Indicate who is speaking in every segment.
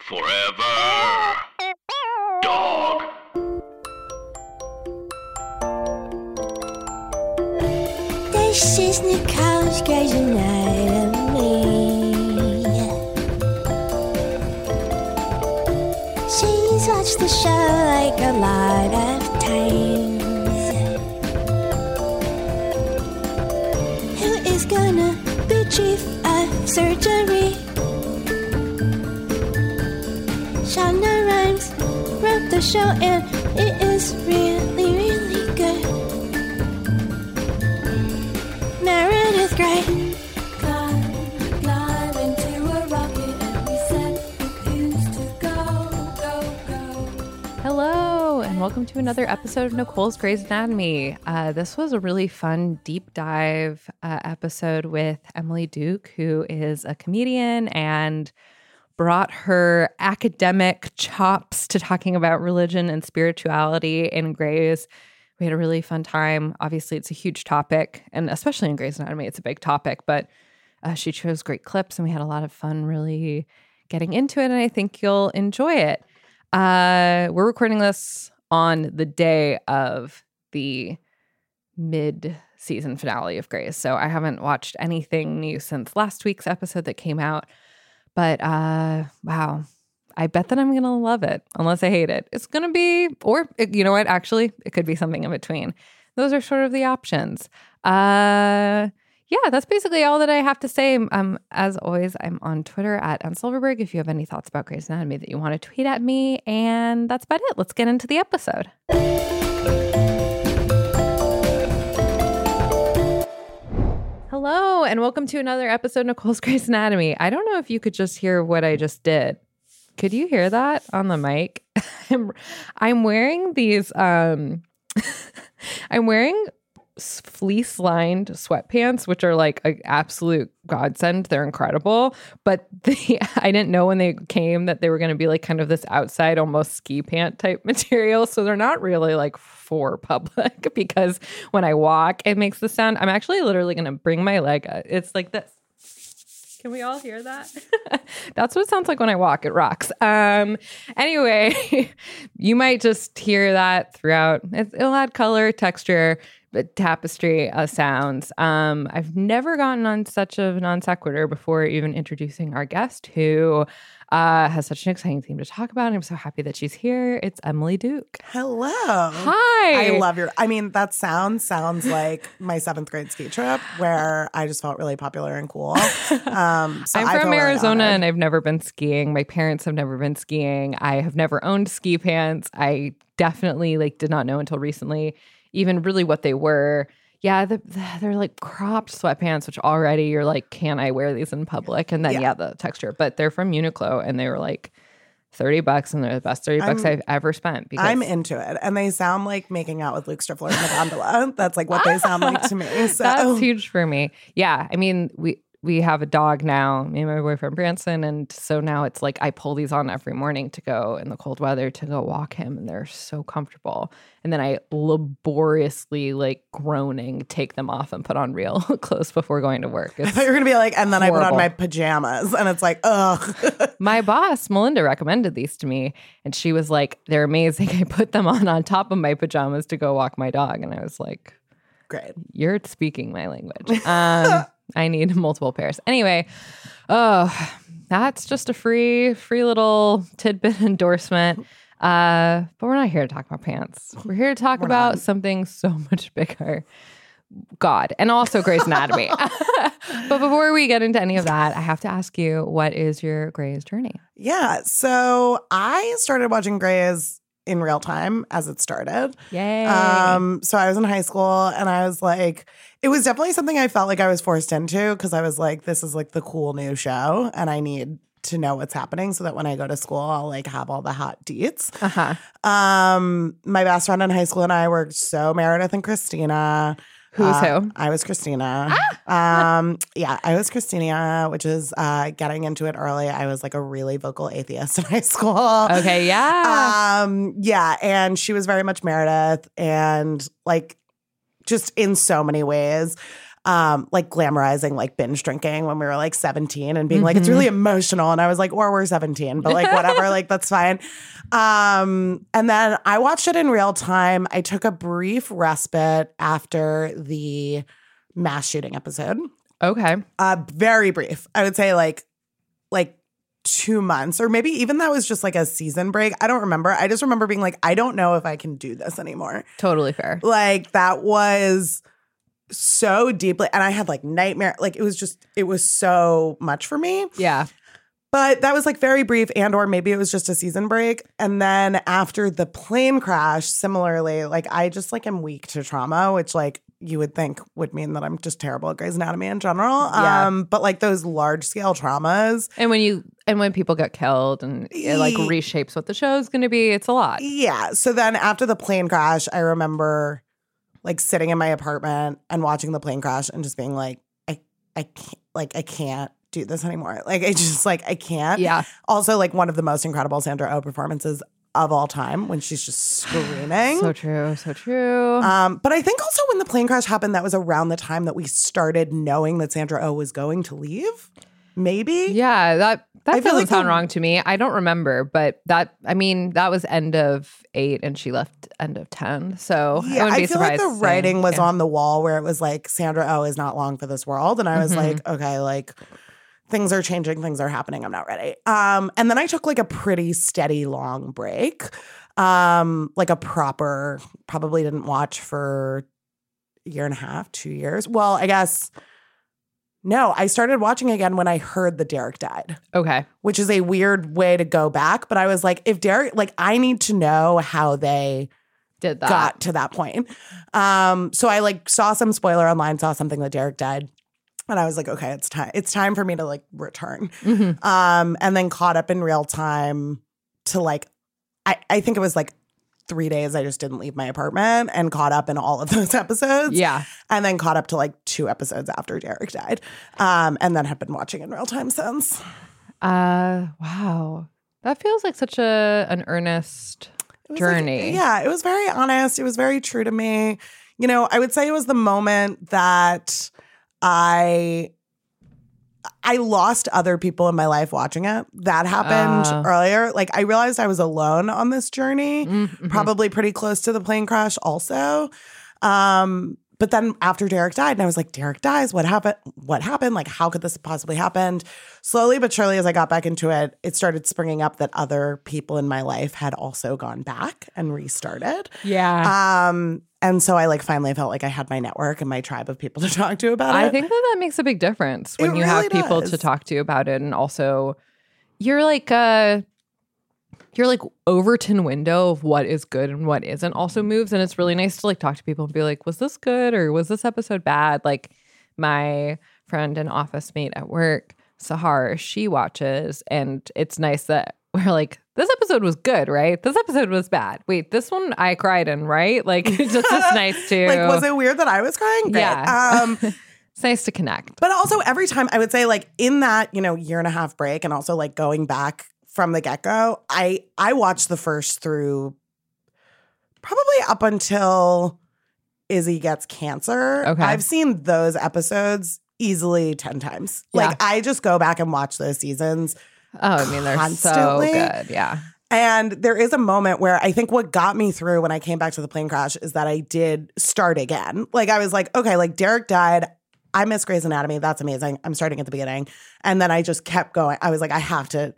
Speaker 1: Forever. Dog.
Speaker 2: This is the Nicole's Grey's Anatomy. She's watched the show like a lot of times. Who is gonna be chief of surgery? Shonda Rhimes wrote the show and it is really, really good. Meredith Grey. Climb, climb into a rocket and we set to go, go, go.
Speaker 3: Hello, and welcome to another episode of Nicole's Grey's Anatomy. Uh, this was a really fun deep dive uh, episode with Emily Duke, who is a comedian and brought her academic chops to talking about religion and spirituality in Grey's. We had a really fun time. Obviously, it's a huge topic, and especially in Grey's Anatomy, it's a big topic, but uh, she chose great clips, and we had a lot of fun really getting into it, and I think you'll enjoy it. Uh, we're recording this on the day of the mid season finale of Grey's. So I haven't watched anything new since last week's episode that came out. But uh, wow, I bet that I'm going to love it unless I hate it. It's going to be, or it- you know what? Actually, it could be something in between. Those are sort of the options. Uh, yeah, that's basically all that I have to say. Um, as always, I'm on Twitter at Silverberg. If you have any thoughts about Grey's Anatomy that you want to tweet at me, and that's about it. Let's get into the episode. Hello, and welcome to another episode of Nicole's Grey's Anatomy. I don't know if you could just hear what I just did. Could you hear that on the mic? I'm, I'm wearing these. Um, I'm wearing fleece lined sweatpants, which are like an absolute godsend. They're incredible. But the, I didn't know when they came that they were going to be like kind of this outside, almost ski pant type material. So they're not really like for public because when I walk, it makes the sound. I'm actually literally going to bring my leg. uh, It's like this. Can we all hear that? That's what it sounds like when I walk. It rocks. Um, anyway, you might just hear that throughout. It, it'll add color, texture, but tapestry uh, sounds. Um, I've never gotten on such a non sequitur before even introducing our guest, who uh, has such an exciting theme to talk about. And I'm so happy that she's here. It's Emily Duke.
Speaker 4: Hello.
Speaker 3: Hi.
Speaker 4: I love your. I mean, that sound sounds like my seventh grade ski trip where I just felt really popular and cool. Um, so
Speaker 3: I'm from Arizona
Speaker 4: honored.
Speaker 3: and I've never been skiing. My parents have never been skiing. I have never owned ski pants. I definitely like did not know until recently even really what they were. Yeah, the, the- they're like cropped sweatpants, which already you're like, can I wear these in public? And then yeah,
Speaker 4: Yeah.
Speaker 3: the texture. But they're from Uniqlo and they were like 30 bucks and they're the best 30 bucks
Speaker 4: I'm-
Speaker 3: I've ever spent because
Speaker 4: I'm into it, and they sound like making out with Luke Striffler in the gondola. That's like what they sound like to me. So
Speaker 3: That's huge for me. Yeah. I mean, we we have a dog now, me and my boyfriend Branson. And so now it's like I pull these on every morning to go in the cold weather to go walk him, and they're so comfortable. And then I laboriously, like groaning, take them off and put on real clothes before going to work.
Speaker 4: I thought you were gonna be like, and then I put on my pajamas, and it's like, ugh.
Speaker 3: my boss, Melinda, recommended these to me, and she was like, "They're amazing." I put them on on top of my pajamas to go walk my dog, and I was like,
Speaker 4: Great.
Speaker 3: you're speaking my language. Um, I need multiple pairs. Anyway, oh, that's just a free, free little tidbit endorsement. Uh, but we're not here to talk about pants. We're here to talk
Speaker 4: We're
Speaker 3: about
Speaker 4: not.
Speaker 3: something so much bigger. God, and also Grey's Anatomy. but before we get into any of that, I have to ask you, what is your Grey's journey?
Speaker 4: Yeah. So I started watching Grey's in real time as it started.
Speaker 3: Yay.
Speaker 4: Um, so I was in high school and I was like, it was definitely something I felt like I was forced into because I was like, this is like the cool new show and I need to know what's happening so that when I go to school, I'll like have all the hot deets.
Speaker 3: uh-huh.
Speaker 4: Um, my best friend in high school and I were so Meredith and Cristina.
Speaker 3: Who's
Speaker 4: Uh,
Speaker 3: who?
Speaker 4: I was Cristina. um, yeah, I was Cristina, which is uh, getting into it early. I was like a really vocal atheist in high school.
Speaker 3: Okay, yeah.
Speaker 4: Um, yeah, and she was very much Meredith and like just in so many ways. Um, like glamorizing like binge drinking when we were like 17 and being like, it's really emotional. And I was like, or we're 17, but like whatever, like that's fine. Um, and then I watched it in real time. I took a brief respite after the mass shooting episode
Speaker 3: okay.
Speaker 4: uh very brief i would say like like two months or maybe even that was just like a season break. I don't remember. I just remember being like i don't know if i can do this anymore.
Speaker 3: Totally fair.
Speaker 4: like that was so deeply and i had like nightmare like it was just it was so much for me.
Speaker 3: Yeah.
Speaker 4: but that was like very brief and or maybe it was just a season break. And then after the plane crash similarly like i just like am weak to trauma which like you would think would mean that i'm just terrible at Grey's Anatomy in general
Speaker 3: Yeah.
Speaker 4: um but like those large scale traumas
Speaker 3: And when you and when people get killed and it like reshapes what the show is going to be, it's a lot.
Speaker 4: yeah so then after the plane crash i remember like sitting in my apartment and watching the plane crash and just being like i i can't like i can't do this anymore like i just like i can't
Speaker 3: Yeah.
Speaker 4: Also, like one of the most incredible Sandra Oh performances of all time when she's just screaming.
Speaker 3: So true. So true.
Speaker 4: um, but I think also when the plane crash happened, that was around the time that we started knowing that Sandra Oh was going to leave. Maybe.
Speaker 3: yeah, that that
Speaker 4: I
Speaker 3: doesn't
Speaker 4: like
Speaker 3: sound
Speaker 4: the-
Speaker 3: wrong to me. I don't remember, but that I mean, that was end of eight, and she left end of ten. So I
Speaker 4: Yeah, I,
Speaker 3: be
Speaker 4: feel like the writing was
Speaker 3: yeah.
Speaker 4: on the wall where it was like Sandra Oh is not long for this world, and I was
Speaker 3: Mhm.
Speaker 4: like, okay, like things are changing, things are happening. I'm not ready. Um, and then I took like a pretty steady long break, um, like a proper. Probably didn't watch for a year and a half, two years. Well, I guess. No, I started watching again when I heard that Derek died
Speaker 3: Okay.
Speaker 4: which is a weird way to go back. But I was like, if Derek, like, I need to know how they
Speaker 3: Did that.
Speaker 4: got to that point. Um, so I like saw some spoiler online, saw something that Derek died. And I was like, okay, it's time. It's time for me to like return.
Speaker 3: Mhm.
Speaker 4: Um, and then caught up in real time to like, I, I think it was like three days I just didn't leave my apartment and caught up in all of those episodes.
Speaker 3: Yeah.
Speaker 4: And then caught up to like two episodes after Derek died. Um, and then have been watching in real time since.
Speaker 3: Uh. Wow. That feels like such a an earnest
Speaker 4: was like-
Speaker 3: journey.
Speaker 4: yeah, it was very honest. It was very true to me. You know, I would say it was the moment that I I lost other people in my life watching it. That happened
Speaker 3: Oh.
Speaker 4: earlier. Like I realized I was alone on this journey,
Speaker 3: Mm, mhm.
Speaker 4: probably pretty close to the plane crash also. Um but then after Derek died, and I was like, Derek dies. What happened? What happened? Like, how could this possibly happened? Slowly but surely, as I got back into it, it started springing up that other people in my life had also gone back and restarted.
Speaker 3: Yeah.
Speaker 4: Um, and so I like finally felt like I had my network and my tribe of people to talk to about it.
Speaker 3: I think that that makes a big difference when
Speaker 4: It
Speaker 3: you have people
Speaker 4: does.
Speaker 3: to talk to about it, and also you're like uh you're like Overton window of what is good and what isn't also moves, and it's really nice to like talk to people and be like, was this good or was this episode bad? Like my friend and office mate at work, Sahar, she watches, and it's nice that we're like. This episode was good, right? This episode was bad. Wait, this one I cried in, right? Like, it's just it's nice to
Speaker 4: like, was it weird that I was crying? Great.
Speaker 3: Yeah.
Speaker 4: Um,
Speaker 3: it's nice to connect.
Speaker 4: But also every time I would say like in that, you know, year and a half break and also like going back from the get-go, I I watched the first through probably up until Izzie gets cancer.
Speaker 3: Okay.
Speaker 4: I've seen those episodes easily 10 times.
Speaker 3: Yeah.
Speaker 4: Like I just go back and watch those seasons.
Speaker 3: Oh, I mean, they're
Speaker 4: Constantly.
Speaker 3: so good. Yeah.
Speaker 4: And there is a moment where I think what got me through when I came back to the plane crash is that I did start again. Like I was like, okay, like Derek died. I miss Grey's Anatomy. That's amazing. I'm starting at the beginning. And then I just kept going. I was like, I have to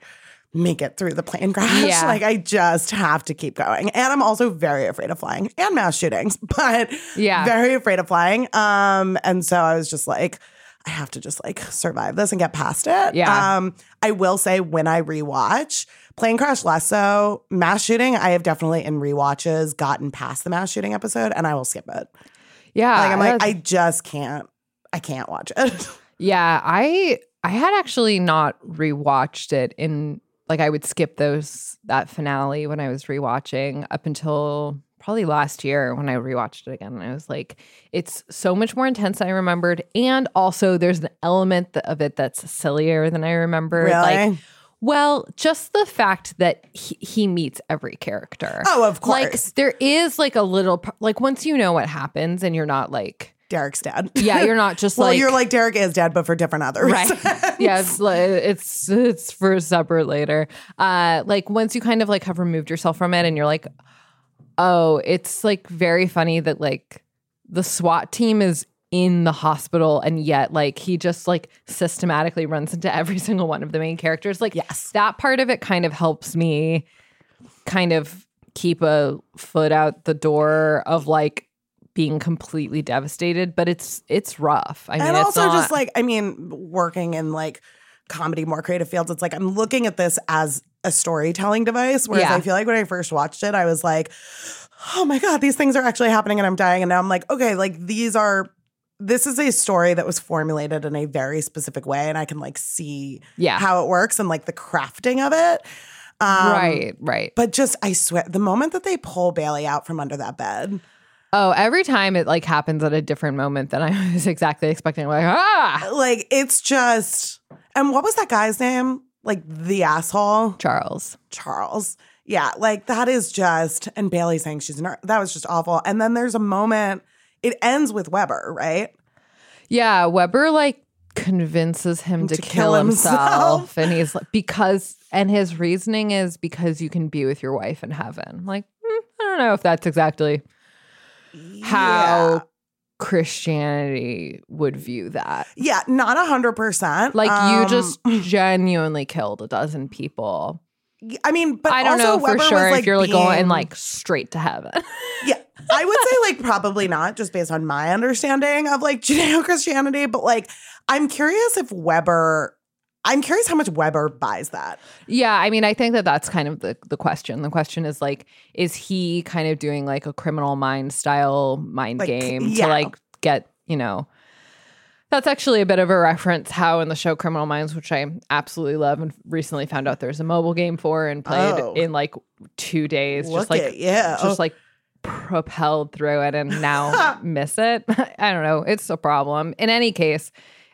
Speaker 4: make it through the plane crash.
Speaker 3: Yeah.
Speaker 4: Like I just have to keep going. And I'm also very afraid of flying and mass shootings, but
Speaker 3: Yeah.
Speaker 4: very afraid of flying. Um, and so I was just like, I have to just like survive this and get past it.
Speaker 3: Yeah.
Speaker 4: Um, I will say when I rewatch Plane Crash less so, mass shooting, I have definitely in rewatches gotten past the mass shooting episode and I will skip it.
Speaker 3: Yeah.
Speaker 4: Like I'm like, I just can't, I can't watch it.
Speaker 3: Yeah, I I had actually not rewatched it in like I would skip those that finale when I was rewatching up until probably last year when I rewatched it again I was like it's so much more intense than I remembered and also there's an element of it that's sillier than I remember.
Speaker 4: Really?
Speaker 3: like well just the fact that he, he meets every character
Speaker 4: Oh, of course.
Speaker 3: like there is like a little like once you know what happens and you're not like
Speaker 4: Derek's dead.
Speaker 3: yeah you're not just
Speaker 4: well,
Speaker 3: like
Speaker 4: you're like Derek is dead, but for different other
Speaker 3: right
Speaker 4: reasons.
Speaker 3: yeah it's, it's it's for separate later uh like once you kind of like have removed yourself from it and you're like oh it's like very funny that like the SWAT team is in the hospital and yet like he just like systematically runs into every single one of the main characters like
Speaker 4: Yes.
Speaker 3: that part of it kind of helps me kind of keep a foot out the door of like being completely devastated but it's it's rough i mean
Speaker 4: and
Speaker 3: it's
Speaker 4: also
Speaker 3: not,
Speaker 4: just like I mean, working in like comedy, more creative fields, it's like I'm looking at this as a storytelling device. Whereas
Speaker 3: Yeah.
Speaker 4: I feel like when I first watched it, I was like, oh my God, these things are actually happening and I'm dying. And now I'm like, okay, like these are this is a story that was formulated in a very specific way, and I can like see
Speaker 3: yeah
Speaker 4: how it works and like the crafting of it. Um,
Speaker 3: right right
Speaker 4: But just I swear, the moment that they pull Bailey out from under that bed,
Speaker 3: Oh, every time it like happens at a different moment than I was exactly expecting. Like, ah,
Speaker 4: like it's just and what was that guy's name? Like the asshole?
Speaker 3: Charles.
Speaker 4: Charles. Yeah, like that is just and Bailey saying she's ner- that was just awful. And then there's a moment. It ends with Weber, right?
Speaker 3: Yeah, Weber like convinces him to,
Speaker 4: To
Speaker 3: kill,
Speaker 4: kill
Speaker 3: himself.
Speaker 4: himself.
Speaker 3: and he's like, because, and his reasoning is because you can be with your wife in heaven. Like, hmm, I don't know if that's exactly how Christianity would view that.
Speaker 4: Yeah, not a hundred percent.
Speaker 3: Like,
Speaker 4: Um,
Speaker 3: you just genuinely killed a dozen people.
Speaker 4: I mean, but
Speaker 3: I don't
Speaker 4: also
Speaker 3: know for
Speaker 4: Weber
Speaker 3: sure
Speaker 4: was,
Speaker 3: if you're like going like straight to heaven.
Speaker 4: Yeah, I would say like probably not, just based on my understanding of like Judeo Christianity. But like, I'm curious if Weber. I'm curious how much Weber buys that.
Speaker 3: Yeah, I mean, I think that that's kind of the the question. The question is like, is he kind of doing like a criminal mind style mind
Speaker 4: Like,
Speaker 3: game
Speaker 4: yeah.
Speaker 3: to like get you know? That's actually a bit of a reference how in the show Criminal Minds, which I absolutely love, and recently found out there's a mobile game for and played
Speaker 4: Oh.
Speaker 3: in like two days,
Speaker 4: Look
Speaker 3: just like
Speaker 4: at yeah, oh.
Speaker 3: just like propelled through it and now miss it. I don't know. It's a problem. In any case,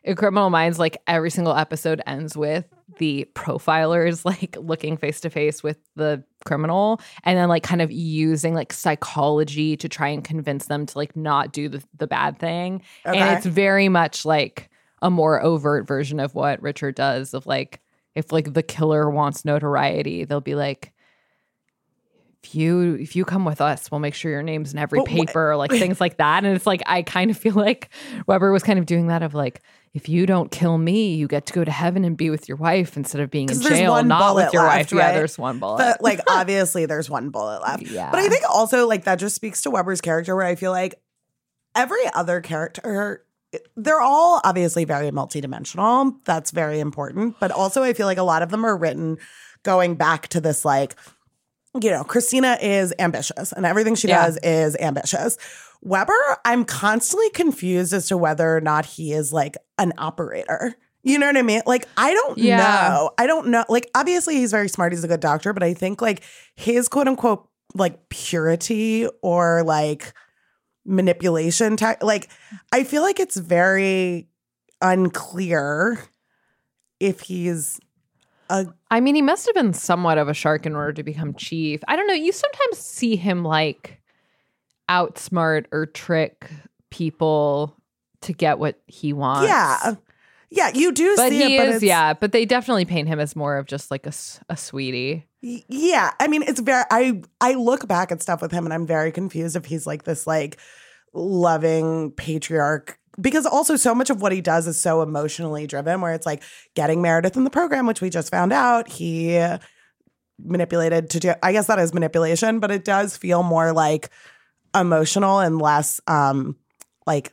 Speaker 3: in Criminal Minds, like every single episode ends with the profilers like looking face to face with the criminal and then like kind of using like psychology to try and convince them to like not do the, the bad thing.
Speaker 4: Okay.
Speaker 3: And it's very much like a more overt version of what Richard does of like if like the killer wants notoriety, they'll be like if you if you come with us, we'll make sure your name's in every
Speaker 4: But wh-
Speaker 3: paper, like things like that. And it's like I kind of feel like Weber was kind of doing that of like, if you don't kill me, you get to go to heaven and be with your wife instead of being in jail, not with your
Speaker 4: left,
Speaker 3: wife. Yeah, there's one bullet.
Speaker 4: But like obviously there's one bullet left.
Speaker 3: Yeah.
Speaker 4: But I think also like that just speaks to Weber's character where I feel like every other character they're all obviously very multidimensional. That's very important. But also I feel like a lot of them are written going back to this like you know, Cristina is ambitious and everything she
Speaker 3: Yeah.
Speaker 4: does is ambitious. Weber, I'm constantly confused as to whether or not he is like an operator. You know what I mean? Like, I don't
Speaker 3: Yeah.
Speaker 4: know. I don't know. Like, obviously, he's very smart. He's a good doctor, but I think like his quote unquote like purity or like manipulation, ta- like, I feel like it's very unclear if he's a
Speaker 3: I mean, he must have been somewhat of a shark in order to become chief. I don't know. You sometimes see him like outsmart or trick people to get what he wants.
Speaker 4: yeah. Yeah, you do
Speaker 3: But
Speaker 4: see
Speaker 3: he
Speaker 4: it, but
Speaker 3: is,
Speaker 4: it's,
Speaker 3: yeah. But they definitely paint him as more of just like a, a sweetie.
Speaker 4: Yeah, I mean, it's very. I I look back at stuff with him, and I'm very confused if he's like this like loving patriarch because also so much of what he does is so emotionally driven, where it's like getting Meredith in the program, which we just found out he manipulated to do. I guess that is manipulation, but it does feel more like emotional and less um like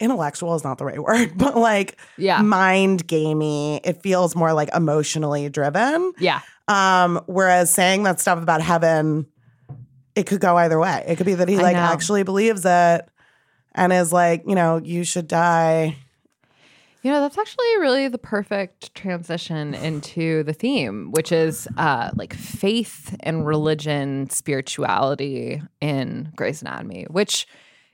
Speaker 4: intellectual is not the right word, but like
Speaker 3: Yeah.
Speaker 4: mind gamey. It feels more like emotionally driven.
Speaker 3: Yeah.
Speaker 4: Um, whereas saying that stuff about heaven, it could go either way. It could be that he
Speaker 3: I
Speaker 4: like
Speaker 3: know.
Speaker 4: actually believes it and is like, you know, you should die.
Speaker 3: You know, that's actually really the perfect transition into the theme, which is uh, like faith and religion, spirituality in Grey's Anatomy, which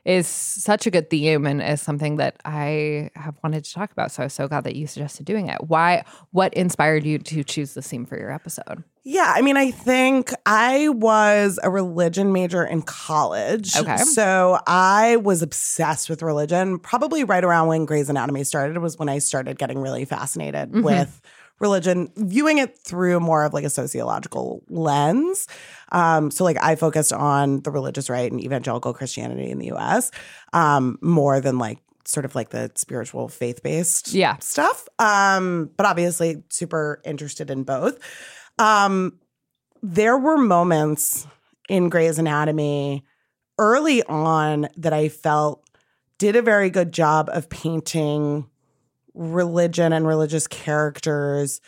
Speaker 3: is such a good theme and is something that I have wanted to talk about. So I was so glad that you suggested doing it. Why? What inspired you to choose this theme for your episode?
Speaker 4: Yeah, I mean, I think I was a religion major in college.
Speaker 3: Okay.
Speaker 4: So I was obsessed with religion. Probably right around when Grey's Anatomy started was when I started getting really fascinated
Speaker 3: Mhm.
Speaker 4: with religion, viewing it through more of like a sociological lens. Um, so like I focused on the religious right and evangelical Christianity in the US um, more than like sort of like the spiritual faith based
Speaker 3: Yeah.
Speaker 4: stuff. Um, but obviously super interested in both. Um, there were moments in Grey's Anatomy early on that I felt did a very good job of painting religion and religious characters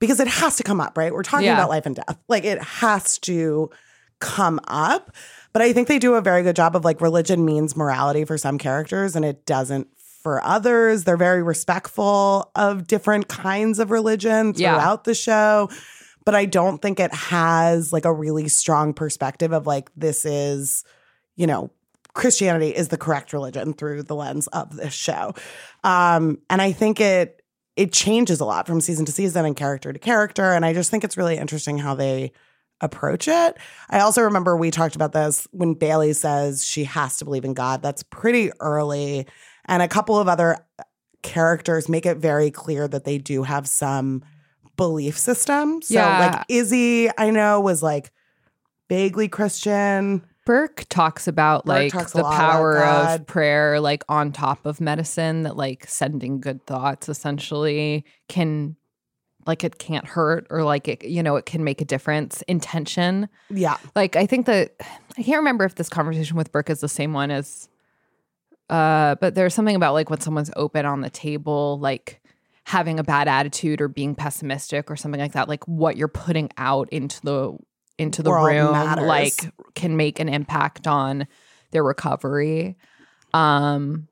Speaker 4: because it has to come up, right? We're talking
Speaker 3: Yeah.
Speaker 4: about life and death. Like it has to come up. But I think they do a very good job of like religion means morality for some characters and it doesn't for others. They're very respectful of different kinds of religion
Speaker 3: Yeah.
Speaker 4: throughout the show. But I don't think it has like a really strong perspective of like this is, you know, Christianity is the correct religion through the lens of this show. Um, and I think it it changes a lot from season to season and character to character. And I just think it's really interesting how they approach it. I also remember we talked about this when Bailey says she has to believe in God. That's pretty early. And a couple of other characters make it very clear that they do have some belief system. So
Speaker 3: Yeah.
Speaker 4: like Izzie, I know, was like vaguely Christian.
Speaker 3: Burke talks about
Speaker 4: Burke
Speaker 3: like
Speaker 4: talks
Speaker 3: the power of prayer, like on top of medicine, that like sending good thoughts essentially can, like, it can't hurt or like it, you know, it can make a difference. Intention.
Speaker 4: Yeah.
Speaker 3: Like, I think that I can't remember if this conversation with Burke is the same one as, uh, but there's something about like when someone's open on the table, like, having a bad attitude or being pessimistic or something like that like what you're putting out into the into the
Speaker 4: World
Speaker 3: room
Speaker 4: matters.
Speaker 3: like can make an impact on their recovery um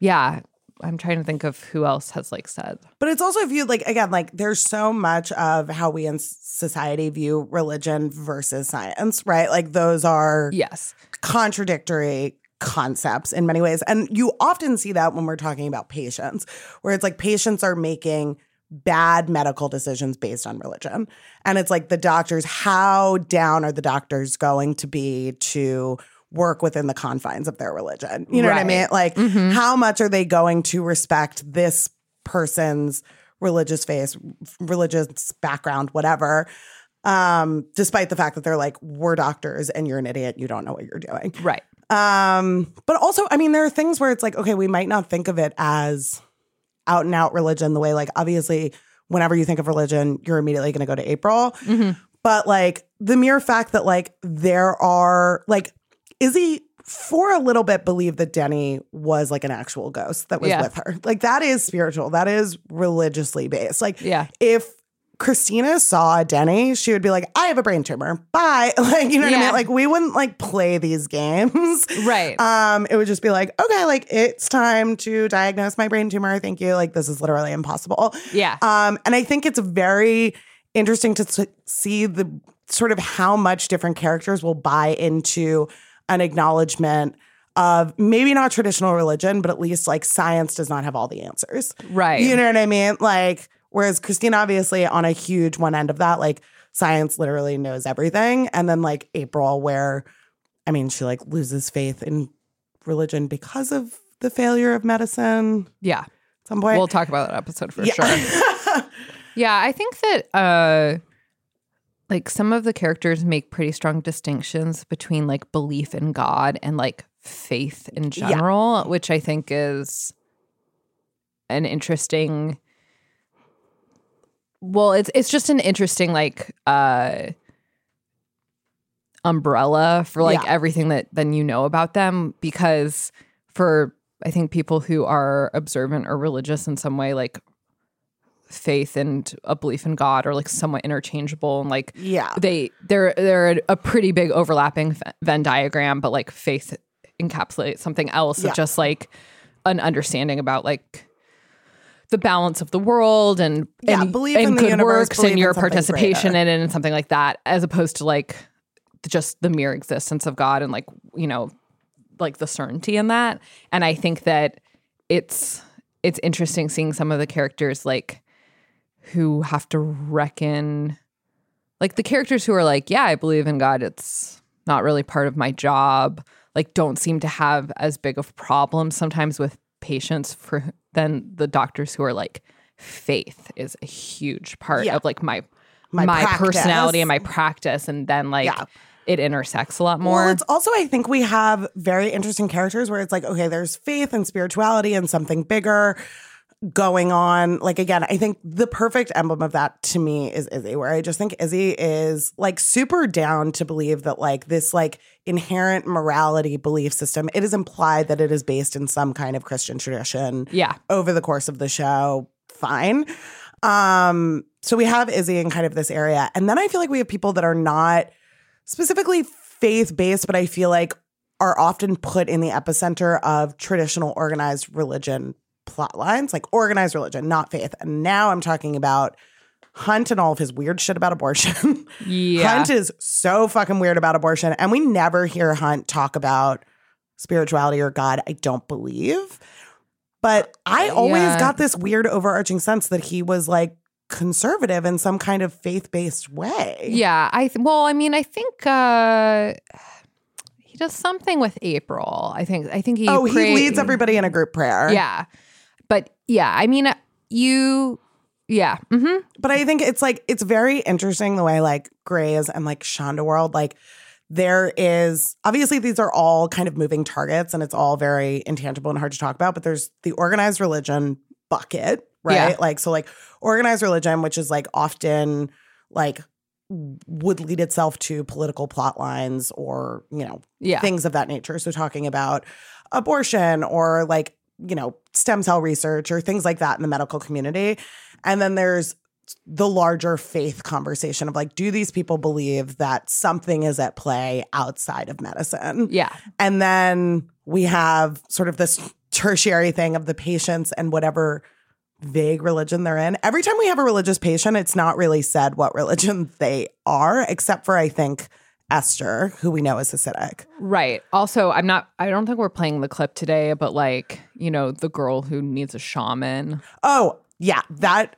Speaker 3: yeah i'm trying to think of who else has like said
Speaker 4: But it's also viewed like again, like there's so much of how we in society view religion versus science, right? Like those are
Speaker 3: yes
Speaker 4: contradictory concepts in many ways. And you often see that when we're talking about patients, where it's like patients are making bad medical decisions based on religion. And it's like the doctors, how down are the doctors going to be to work within the confines of their religion? You know what I mean? Like,
Speaker 3: Mhm.
Speaker 4: how much are they going to respect this person's religious faith, religious background, whatever? Um, despite the fact that they're like, we're doctors and you're an idiot, you don't know what you're doing.
Speaker 3: right
Speaker 4: Um, but also, I mean, there are things where it's like, okay, we might not think of it as out and out religion the way, like, obviously, whenever you think of religion, you're immediately going to go to April.
Speaker 3: Mhm.
Speaker 4: But like the mere fact that like there are like Izzie for a little bit believed that Denny was like an actual ghost that was
Speaker 3: Yeah.
Speaker 4: with her. Like that is spiritual. That is religiously based. Like
Speaker 3: yeah
Speaker 4: if Cristina saw Denny, she would be like, I have a brain tumor. Bye. Like, you know what I mean? Like we wouldn't like play these games.
Speaker 3: right
Speaker 4: Um, it would just be like, okay, like it's time to diagnose my brain tumor. Thank you. Like this is literally impossible.
Speaker 3: yeah
Speaker 4: Um, and I think it's very interesting to s- see the sort of how much different characters will buy into an acknowledgement of maybe not traditional religion, but at least like science does not have all the answers.
Speaker 3: right
Speaker 4: You know what I mean? Like, whereas Christine, obviously, on a huge one end of that, like science literally knows everything. And then like April, where I mean, she like loses faith in religion because of the failure of medicine
Speaker 3: yeah
Speaker 4: at some point.
Speaker 3: we'll talk about that episode for
Speaker 4: Yeah.
Speaker 3: sure Yeah, I think that uh like some of the characters make pretty strong distinctions between like belief in God and like faith in
Speaker 4: Yeah.
Speaker 3: general, which I think is an interesting well, it's it's just an interesting like uh umbrella for like
Speaker 4: Yeah.
Speaker 3: everything that then you know about them because for I think people who are observant or religious in some way like faith and a belief in God are like somewhat interchangeable and like
Speaker 4: Yeah.
Speaker 3: they they're they're a pretty big overlapping Venn diagram, but like faith encapsulates something else
Speaker 4: Yeah.
Speaker 3: of just like an understanding about like the balance of the world and
Speaker 4: Yeah,
Speaker 3: and,
Speaker 4: belief
Speaker 3: and
Speaker 4: in the
Speaker 3: good
Speaker 4: universe,
Speaker 3: works and your
Speaker 4: something
Speaker 3: participation
Speaker 4: greater.
Speaker 3: in it and something like that, as opposed to like just the mere existence of God and like you know like the certainty in that. And I think that it's it's interesting seeing some of the characters like who have to reckon like the characters who are like, yeah, I believe in God. It's not really part of my job. Like, don't seem to have as big of problems sometimes with patients for than the doctors who are like, faith is a huge part
Speaker 4: Yeah.
Speaker 3: of like my
Speaker 4: My
Speaker 3: my, personality and my practice, and then like
Speaker 4: Yeah.
Speaker 3: it intersects a lot more.
Speaker 4: Well, it's also I think we have very interesting characters where it's like, okay, there's faith and spirituality and something bigger going on. Like again, I think the perfect emblem of that to me is Izzie, where I just think Izzie is like super down to believe that like this like inherent morality belief system, it is implied that it is based in some kind of Christian tradition
Speaker 3: yeah,
Speaker 4: over the course of the show. Fine. Um, so we have Izzie in kind of this area. And then I feel like we have people that are not specifically faith based, but I feel like are often put in the epicenter of traditional organized religion plot lines, like organized religion, not faith. And now I'm talking about Hunt and all of his weird shit about abortion.
Speaker 3: yeah,
Speaker 4: Hunt is so fucking weird about abortion. And we never hear Hunt talk about spirituality or God, I don't believe. But I always
Speaker 3: Yeah.
Speaker 4: got this weird overarching sense that he was like conservative in some kind of faith based way.
Speaker 3: yeah. I th- well, I mean, I think uh he does something with April. I think. I think he.
Speaker 4: Oh, he leads everybody in a group prayer.
Speaker 3: Yeah, but yeah, I mean, you. Yeah. hmm
Speaker 4: But I think it's like it's very interesting the way like Grey's and like Shonda World, like there is obviously these are all kind of moving targets and it's all very intangible and hard to talk about, but there's the organized religion bucket, right?
Speaker 3: Yeah.
Speaker 4: Like so like organized religion, which is like often like would lead itself to political plot lines or, you know,
Speaker 3: Yeah.
Speaker 4: things of that nature. So talking about abortion or like, you know, stem cell research or things like that in the medical community. And then there's the larger faith conversation of like, do these people believe that something is at play outside of medicine?
Speaker 3: Yeah.
Speaker 4: And then we have sort of this tertiary thing of the patients and whatever vague religion they're in. Every time we have a religious patient, it's not really said what religion they are, except for I think Esther, who we know is Hasidic.
Speaker 3: Right. Also, I'm not. I don't think we're playing the clip today, but like you know, the girl who needs a shaman.
Speaker 4: Oh, yeah, that.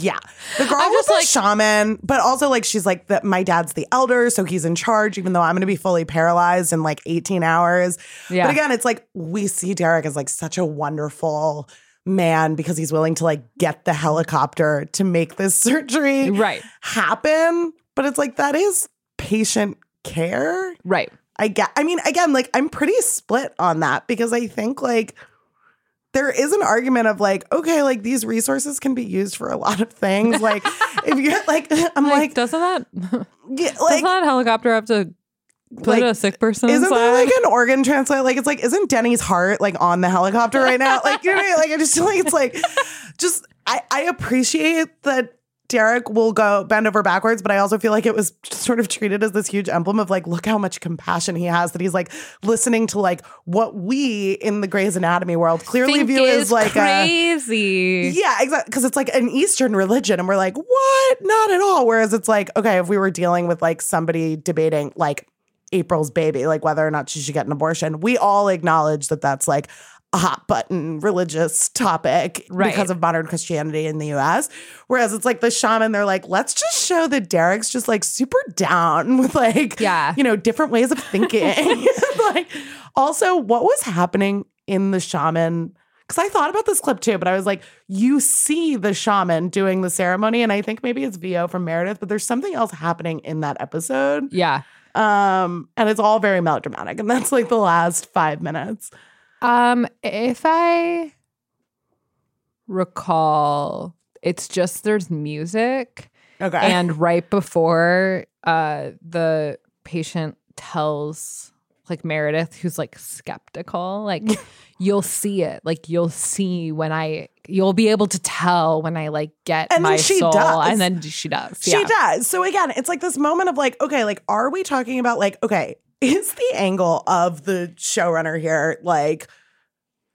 Speaker 4: yeah, the girl
Speaker 3: I'm
Speaker 4: was
Speaker 3: just
Speaker 4: a
Speaker 3: like-
Speaker 4: shaman, but also like she's like the, my dad's the elder, so he's in charge. Even though I'm going to be fully paralyzed in like 18 hours.
Speaker 3: Yeah.
Speaker 4: But again, it's like we see Derek as like such a wonderful man because he's willing to like get the helicopter to make this surgery
Speaker 3: Right.
Speaker 4: happen. But it's like that is patient care.
Speaker 3: Right.
Speaker 4: I get I mean, again, like I'm pretty split on that because I think like there is an argument of like, okay, like these resources can be used for a lot of things. Like if you're like I'm
Speaker 3: Like,
Speaker 4: like,
Speaker 3: doesn't that
Speaker 4: yeah, like
Speaker 3: that helicopter have to put
Speaker 4: like,
Speaker 3: a sick person
Speaker 4: isn't
Speaker 3: inside?
Speaker 4: there like an organ transplant? Like it's like, isn't Denny's heart like on the helicopter right now? Like, you know, what I mean? like I just feel like it's like just I, I appreciate that Derek will go bend over backwards, but I also feel like it was sort of treated as this huge emblem of like, look how much compassion he has that he's like listening to like what we in the Grey's Anatomy world clearly
Speaker 3: Think
Speaker 4: view as like a
Speaker 3: crazy.
Speaker 4: yeah, exactly. Because it's like an Eastern religion, and we're like, what? Not at all. Whereas it's like, okay, if we were dealing with like somebody debating like April's baby, like whether or not she should get an abortion, we all acknowledge that that's like a hot button religious topic
Speaker 3: Right.
Speaker 4: because of modern Christianity in the US. Whereas it's like the shaman, they're like, let's just show that Derek's just like super down with like,
Speaker 3: Yeah.
Speaker 4: you know, different ways of thinking. like, also, what was happening in the shaman? Because I thought about this clip too, but I was like, you see the shaman doing the ceremony, and I think maybe it's VO from Meredith, but there's something else happening in that episode.
Speaker 3: Yeah.
Speaker 4: Um, and it's all very melodramatic, and that's like the last five minutes.
Speaker 3: Um, if I recall it's just there's music
Speaker 4: Okay.
Speaker 3: and right before uh the patient tells like Meredith who's like skeptical like you'll see it like you'll see when I you'll be able to tell when I like get
Speaker 4: And then
Speaker 3: my
Speaker 4: she
Speaker 3: soul
Speaker 4: does.
Speaker 3: and then she does
Speaker 4: She
Speaker 3: yeah.
Speaker 4: does. So again, it's like this moment of like, okay, like, are we talking about like, okay, is the angle of the showrunner here like,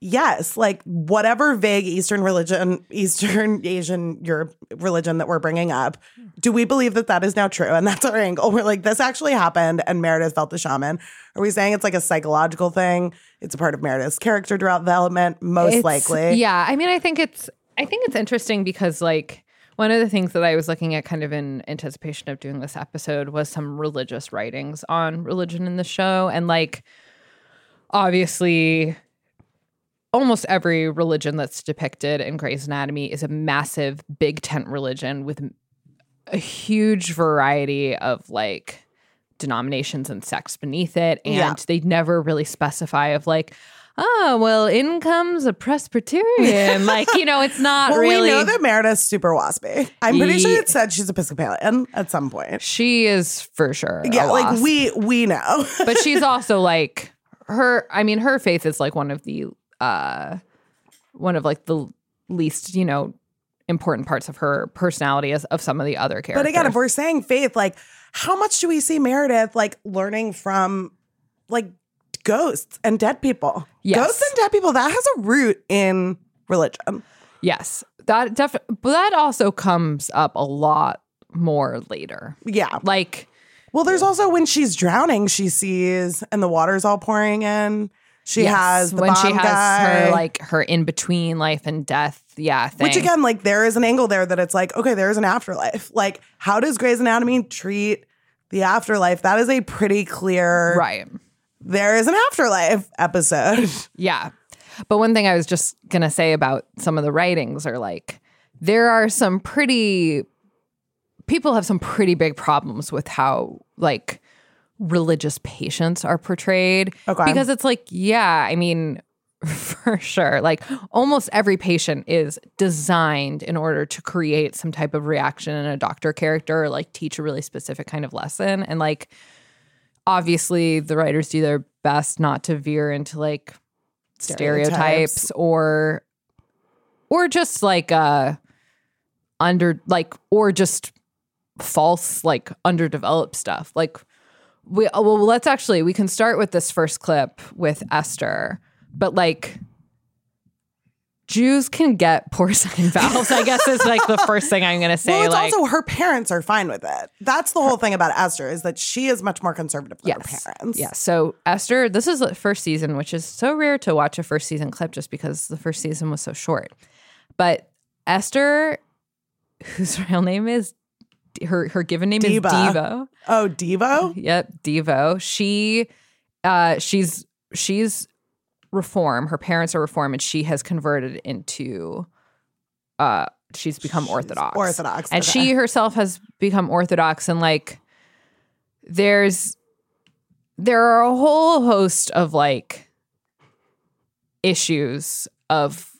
Speaker 4: yes, like whatever vague Eastern religion, Eastern Asian Europe religion that we're bringing up, do we believe that that is now true? And that's our angle. We're like, this actually happened, and Meredith felt the shaman. Are we saying it's like a psychological thing? It's a part of Meredith's character development, most
Speaker 3: It's-
Speaker 4: likely.
Speaker 3: Yeah, I mean, I think it's I think it's interesting because like one of the things that I was looking at kind of in anticipation of doing this episode was some religious writings on religion in the show and like obviously almost every religion that's depicted in Grey's Anatomy is a massive big tent religion with a huge variety of like denominations and sects beneath it and
Speaker 4: Yeah.
Speaker 3: they never really specify of like oh well in comes a presbyterian like you know it's not
Speaker 4: Well,
Speaker 3: really
Speaker 4: we know that Meredith's super waspy. I'm pretty sure it said she's Episcopalian at some point.
Speaker 3: she is for sure
Speaker 4: Yeah, like we we know.
Speaker 3: but she's also like her i mean her faith is like one of the uh one of like the least you know important parts of her personality as of some of the other characters
Speaker 4: but again, if we're saying faith, like how much do we see Meredith like learning from like ghosts and dead people?
Speaker 3: Yes.
Speaker 4: Ghosts and dead people, that has a root in religion.
Speaker 3: yes that definitely but that also comes up a lot more later
Speaker 4: Yeah.
Speaker 3: like
Speaker 4: Well, there's also when she's drowning, she sees and the water's all pouring in. She
Speaker 3: yes,
Speaker 4: has the
Speaker 3: when she has
Speaker 4: guy.
Speaker 3: her like her in between life and death yeah thing.
Speaker 4: Which again, like there is an angle there that it's like, okay, there is an afterlife. Like, how does Grey's Anatomy treat the afterlife? That is a pretty clear
Speaker 3: right
Speaker 4: there is an afterlife episode.
Speaker 3: Yeah. But one thing I was just going to say about some of the writings are like, there are some pretty, people have some pretty big problems with how, like, religious patients are portrayed.
Speaker 4: Okay.
Speaker 3: Because it's like, yeah, I mean, for sure. Like, almost every patient is designed in order to create some type of reaction in a doctor character, or like, teach a really specific kind of lesson. And, like, obviously the writers do their best not to veer into like stereotypes,
Speaker 4: Stereotypes.
Speaker 3: or or just like uh under like or just false like underdeveloped stuff like we well let's actually we can start with this first clip with Esther but like Jews can get porcine valves I guess is like the first thing I'm going to say
Speaker 4: well, it's
Speaker 3: like
Speaker 4: also her parents are fine with it. That's the whole thing about Esther is that she is much more conservative than her parents.
Speaker 3: Yeah. So Esther, this is the first season, which is so rare to watch a first season clip just because the first season was so short. But Esther, whose real name is her her given name
Speaker 4: Diva.
Speaker 3: is Devo.
Speaker 4: Oh, Devo?
Speaker 3: Yep, Devo. She uh she's she's reform. Her parents are reform and she has converted into uh she's become orthodox.
Speaker 4: Orthodox.
Speaker 3: And
Speaker 4: okay.
Speaker 3: she herself has become orthodox and like there's there are a whole host of like issues of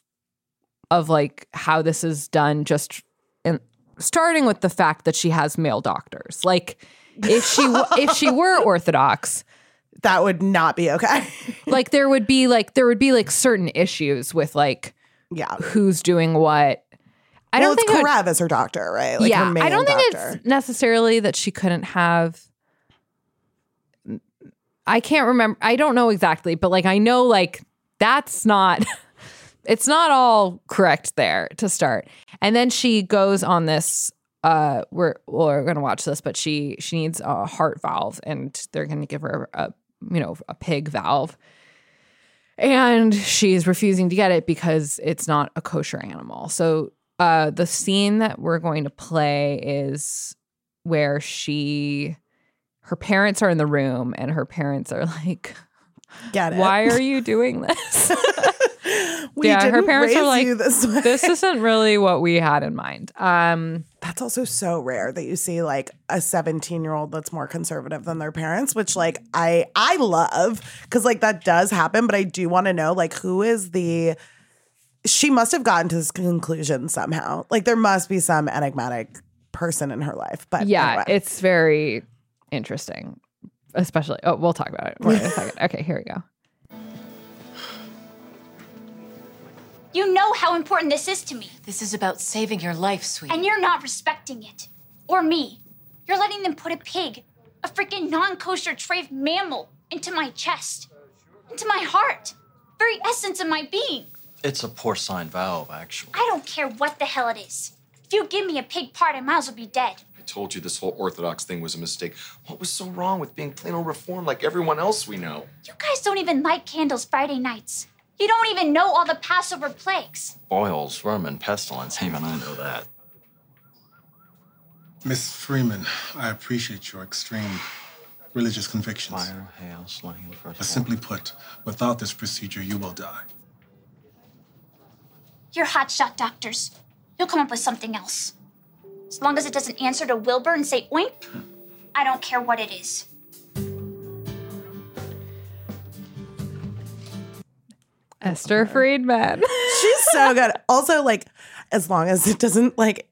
Speaker 3: of like how this is done just in starting with the fact that she has male doctors. Like if she w- if she were orthodox,
Speaker 4: that would not be okay.
Speaker 3: like there would be like there would be like certain issues with like
Speaker 4: yeah.
Speaker 3: who's doing what. I
Speaker 4: well,
Speaker 3: don't think
Speaker 4: it's
Speaker 3: it would-
Speaker 4: Karev as her doctor, right? Like
Speaker 3: yeah,
Speaker 4: her main
Speaker 3: I don't think
Speaker 4: doctor.
Speaker 3: it's necessarily that she couldn't have. I can't remember. I don't know exactly, but like I know, like that's not. it's not all correct there to start, and then she goes on this. Uh, we're well, we're gonna watch this, but she she needs a heart valve, and they're gonna give her a you know a pig valve, and she's refusing to get it because it's not a kosher animal. So uh, the scene that we're going to play is where she, her parents are in the room, and her parents are like,
Speaker 4: Get it.
Speaker 3: "Why are you doing this?
Speaker 4: we
Speaker 3: yeah, her parents are like,
Speaker 4: this
Speaker 3: this isn't really what we had in mind." Um,
Speaker 4: That's also so rare that you see like a 17 year old that's more conservative than their parents, which like I I love because like that does happen, but I do want to know like who is the she must have gotten to this conclusion somehow. Like there must be some enigmatic person in her life. But
Speaker 3: yeah,
Speaker 4: anyway.
Speaker 3: it's very interesting. Especially, oh, we'll talk about it in a second. Okay, here we go.
Speaker 5: You know how important this is to me,
Speaker 6: This is about saving your life, sweetie.
Speaker 5: and you're not respecting it. Or me. You're letting them put a pig, a freaking non kosher treyf mammal, into my chest, into my heart, very essence of my being.
Speaker 7: It's a porcine valve, actually.
Speaker 5: I don't care what the hell it is. If you give me a pig part, I might as well be dead.
Speaker 8: I told you this whole Orthodox thing was a mistake. What was so wrong with being plain old reformed like everyone else we know?
Speaker 5: You guys don't even light candles Friday nights. You don't even know all the Passover plagues.
Speaker 7: Boils, vermin, pestilence, even I know that.
Speaker 9: Miss Friedman, I appreciate your extreme religious convictions.
Speaker 7: Fire, hail, slaying, first
Speaker 9: But simply put, without this procedure, you will die.
Speaker 5: You're hotshot doctors. You'll come up with something else. As long as it doesn't answer to Wilbur and say oink, I don't care what it is.
Speaker 3: Esther Friedman.
Speaker 4: She's so good. Also, like, as long as it doesn't like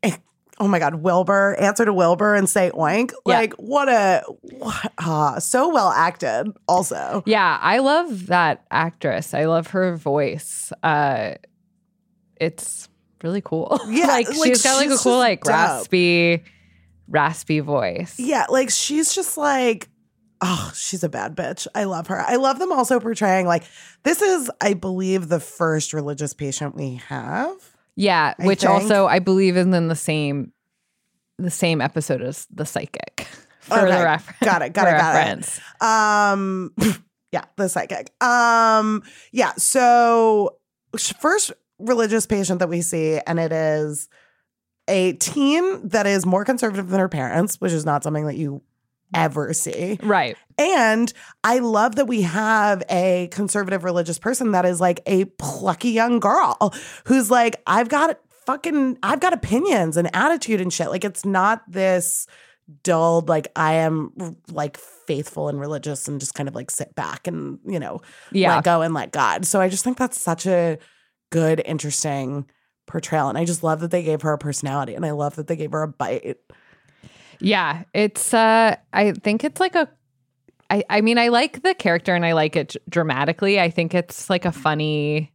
Speaker 4: oh my god, Wilbur, answer to Wilbur and say oink.
Speaker 3: Yeah.
Speaker 4: Like, what a what, ah, so well acted, also.
Speaker 3: yeah, I love that actress. I love her voice. Uh, it's really cool.
Speaker 4: Yeah,
Speaker 3: like,
Speaker 4: like,
Speaker 3: she's got like a cool, like
Speaker 4: dope.
Speaker 3: raspy, raspy voice.
Speaker 4: Yeah, like she's just like, oh, she's a bad bitch. I love her. I love them also portraying like this is, I believe, the first religious patient we have.
Speaker 3: Yeah,
Speaker 4: I
Speaker 3: which
Speaker 4: think.
Speaker 3: also I believe is in the same the same episode as the psychic. For
Speaker 4: Okay,
Speaker 3: the reference.
Speaker 4: got it, got it, got it. Um, yeah, the psychic. Um, yeah. So first religious patient that we see, and it is a teen that is more conservative than her parents, which is not something that you ever see.
Speaker 3: Right.
Speaker 4: And I love that we have a conservative religious person that is like a plucky young girl who's like, I've got fucking, I've got opinions and attitude and shit. Like, it's not this dulled, like, I am like faithful and religious and just kind of like sit back and, you know,
Speaker 3: Yeah.
Speaker 4: let go and let God. So I just think that's such a good, interesting portrayal. And I just love that they gave her a personality and I love that they gave her a bite.
Speaker 3: Yeah, it's uh I think it's like a I I mean I like the character and I like it dramatically. I think it's like a funny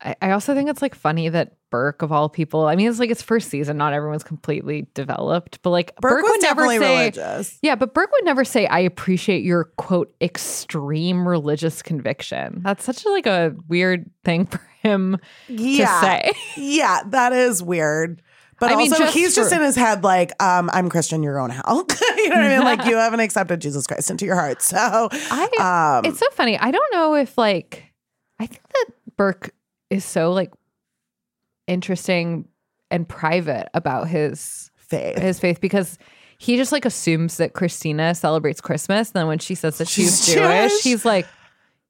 Speaker 3: I, I also think it's like funny that Burke of all people. I mean, it's like its first season. Not everyone's completely developed, but like
Speaker 4: Burke,
Speaker 3: Burke, would never say,
Speaker 4: religious.
Speaker 3: yeah, but Burke would never say, "I appreciate your quote extreme religious conviction." That's such a, like a weird thing for him
Speaker 4: Yeah.
Speaker 3: to say.
Speaker 4: Yeah, that is weird. But
Speaker 3: I mean,
Speaker 4: also,
Speaker 3: just
Speaker 4: he's just in his head like, um, I'm Christian, you're going to hell. you know what I mean? Like, you haven't accepted Jesus Christ into your heart. So,
Speaker 3: I
Speaker 4: um,
Speaker 3: it's so funny. I don't know if like I think that Burke is so like interesting and private about his
Speaker 4: faith.
Speaker 3: his faith because he just like assumes that Cristina celebrates Christmas. And then when she says that she's,
Speaker 4: She's
Speaker 3: Jewish,
Speaker 4: Jewish?
Speaker 3: he's like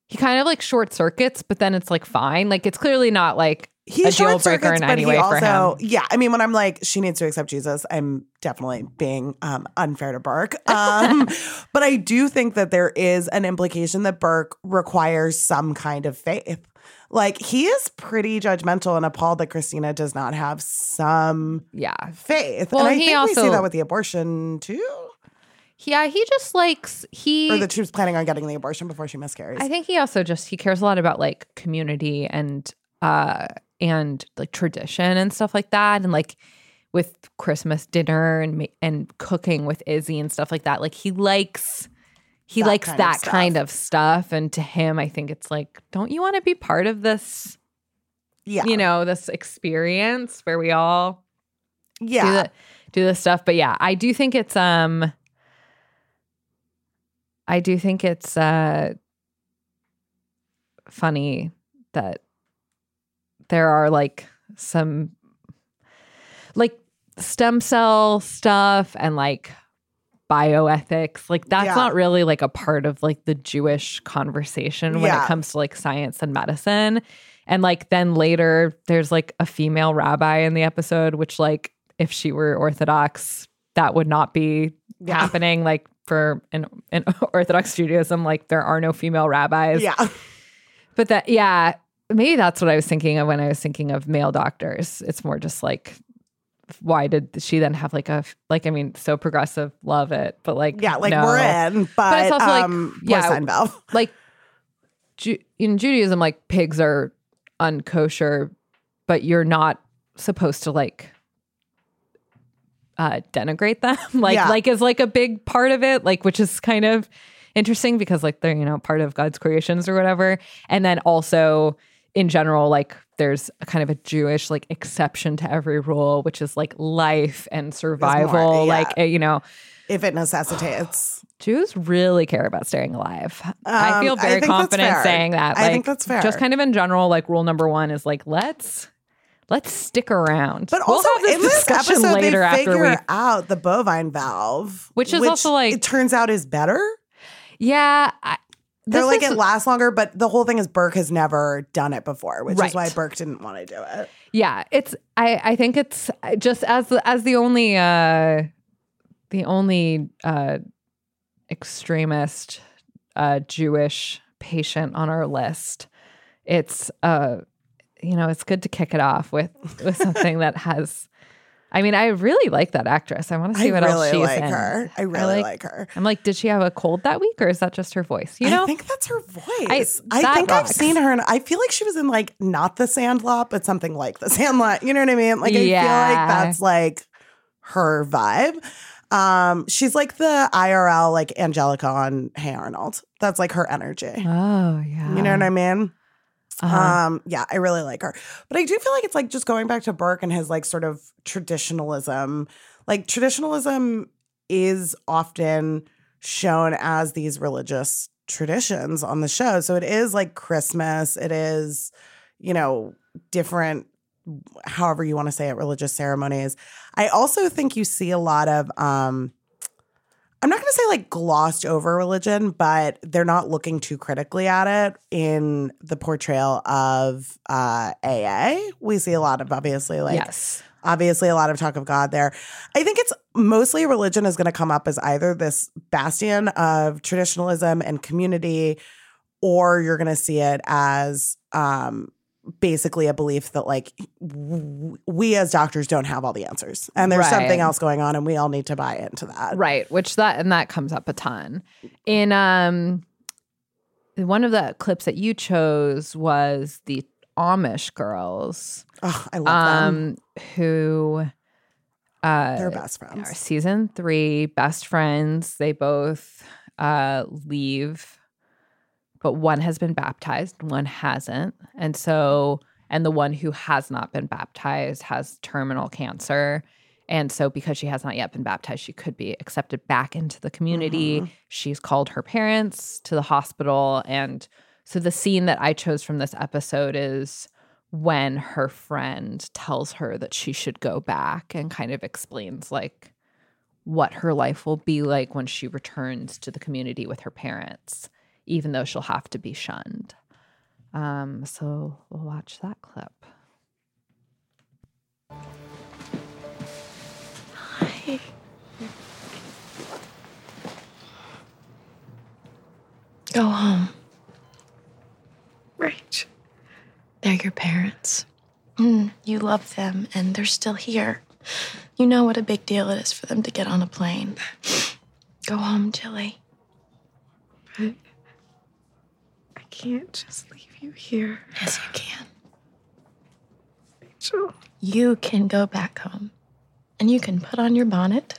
Speaker 3: he kind of like short circuits, but then it's like fine. Like it's clearly not like
Speaker 4: He
Speaker 3: a deal
Speaker 4: short
Speaker 3: breaker
Speaker 4: circuits,
Speaker 3: in
Speaker 4: but
Speaker 3: any
Speaker 4: he
Speaker 3: way for
Speaker 4: also,
Speaker 3: him.
Speaker 4: yeah. I mean, when I'm like, she needs to accept Jesus, I'm definitely being um, unfair to Burke. Um, but I do think that there is an implication that Burke requires some kind of faith. Like, he is pretty judgmental and appalled that Cristina does not have some
Speaker 3: Yeah.
Speaker 4: faith.
Speaker 3: Well,
Speaker 4: and I
Speaker 3: he
Speaker 4: think we see that with the abortion too.
Speaker 3: Yeah, he just likes he
Speaker 4: Or that she was planning on getting the abortion before she miscarries.
Speaker 3: I think he also just he cares a lot about like community and uh and like tradition and stuff like that and like with Christmas dinner and and cooking with Izzie and stuff like that. Like he likes he
Speaker 4: That
Speaker 3: likes
Speaker 4: kind
Speaker 3: that
Speaker 4: stuff.
Speaker 3: kind of stuff and to him I think it's like don't you want to be part of this
Speaker 4: yeah.
Speaker 3: you know this experience where we all do
Speaker 4: yeah.
Speaker 3: the do this stuff but yeah I do think it's um I do think it's uh funny that there are like some like stem cell stuff and like bioethics like that's
Speaker 4: Yeah.
Speaker 3: not really like a part of like the Jewish conversation when
Speaker 4: Yeah.
Speaker 3: it comes to like science and medicine and like then later there's like a female rabbi in the episode which like if she were orthodox that would not be
Speaker 4: Yeah.
Speaker 3: happening like for in, in orthodox judaism like there are no female rabbis
Speaker 4: Yeah.
Speaker 3: but that yeah maybe that's what I was thinking of when I was thinking of male doctors. It's more just like, why did she then have like a like? I mean, so progressive, love it, but like,
Speaker 4: Yeah, like
Speaker 3: no.
Speaker 4: we're in, but,
Speaker 3: it's also like,
Speaker 4: um,
Speaker 3: yeah,
Speaker 4: porcine valve.
Speaker 3: like Ju- in Judaism, like pigs are unkosher, but you're not supposed to like uh denigrate them. like
Speaker 4: Yeah.
Speaker 3: like is like a big part of it, like which is kind of interesting because like they're, you know, part of God's creations or whatever. And then also in general, like there's a kind of a Jewish like exception to every rule, which is like life and survival.
Speaker 4: yeah.
Speaker 3: Like uh, you know,
Speaker 4: If it necessitates.
Speaker 3: Jews really care about staying alive. I
Speaker 4: Um,
Speaker 3: feel very
Speaker 4: that's
Speaker 3: confident saying that.
Speaker 4: I think that's fair.
Speaker 3: Just kind of in general, like rule number one is like let's let's stick around.
Speaker 4: But
Speaker 3: We'll
Speaker 4: also in this episode,
Speaker 3: later
Speaker 4: they
Speaker 3: after
Speaker 4: figure
Speaker 3: we.
Speaker 4: out the bovine valve,
Speaker 3: Which is also, like-
Speaker 4: it turns out is better.
Speaker 3: Yeah, I,
Speaker 4: They're
Speaker 3: this
Speaker 4: like
Speaker 3: is-
Speaker 4: it lasts longer, but the whole thing is Burke has never done it before, which
Speaker 3: Right.
Speaker 4: is why Burke didn't want to do it.
Speaker 3: Yeah, it's. I I think it's just as as the only uh the only uh extremist uh Jewish patient on our list. It's uh you know it's good to kick it off with with something that has. I mean, I really like that actress. I want to see
Speaker 4: I
Speaker 3: what
Speaker 4: really
Speaker 3: else she's
Speaker 4: like
Speaker 3: in.
Speaker 4: her. I really like, her.
Speaker 3: I'm like, did she have a cold that week, or is that just her voice? You know,
Speaker 4: I think that's her voice. I,
Speaker 3: that
Speaker 4: think
Speaker 3: rocks.
Speaker 4: I've seen her, and I feel like she was in like not the Sandlot, but something like the Sandlot. You know what I mean? Like I feel like that's like her vibe. Um, she's like the IRL like Angelica on Hey Arnold. That's like her energy.
Speaker 3: Oh yeah.
Speaker 4: You know what I mean?
Speaker 3: Uh-huh.
Speaker 4: Um, yeah, I really like her. But I do feel like it's like just going back to Burke and his like sort of traditionalism. Like traditionalism is often shown as these religious traditions on the show. So it is like Christmas, it is, you know, different however you want to say it, religious ceremonies. I also think you see a lot of um I'm not going to say like glossed over religion, but they're not looking too critically at it in the portrayal of uh, AA. We see a lot of obviously like
Speaker 3: yes.
Speaker 4: obviously a lot of talk of God there. I think it's mostly religion is going to come up as either this bastion of traditionalism and community, or you're going to see it as um, basically a belief that like w- we as doctors don't have all the answers and there's
Speaker 3: Right.
Speaker 4: something else going on and we all need to buy into that.
Speaker 3: Right, which that and that comes up a ton. In um one of the clips that you chose was the Amish girls
Speaker 4: Oh, I love them.
Speaker 3: um who uh
Speaker 4: They're best
Speaker 3: are
Speaker 4: friends.
Speaker 3: season 3 best friends. They both uh leave but one has been baptized, one hasn't. And so and the one who has not been baptized has terminal cancer. And so, because she has not yet been baptized, she could be accepted back into the community. Mm-hmm. She's called her parents to the hospital. And so, the scene that I chose from this episode is when her friend tells her that she should go back and kind of explains, like, what her life will be like when she returns to the community with her parents, even though she'll have to be shunned. Um, so, we'll watch that clip. Hi.
Speaker 10: Go home. Right. They're your parents. Mm, you love them, and they're still here. You know what a big deal it is for them to get on a plane. Go home, Jilly.
Speaker 11: I can't just leave you here.
Speaker 10: Yes, you can.
Speaker 11: Rachel.
Speaker 10: You can go back home, and you can put on your bonnet,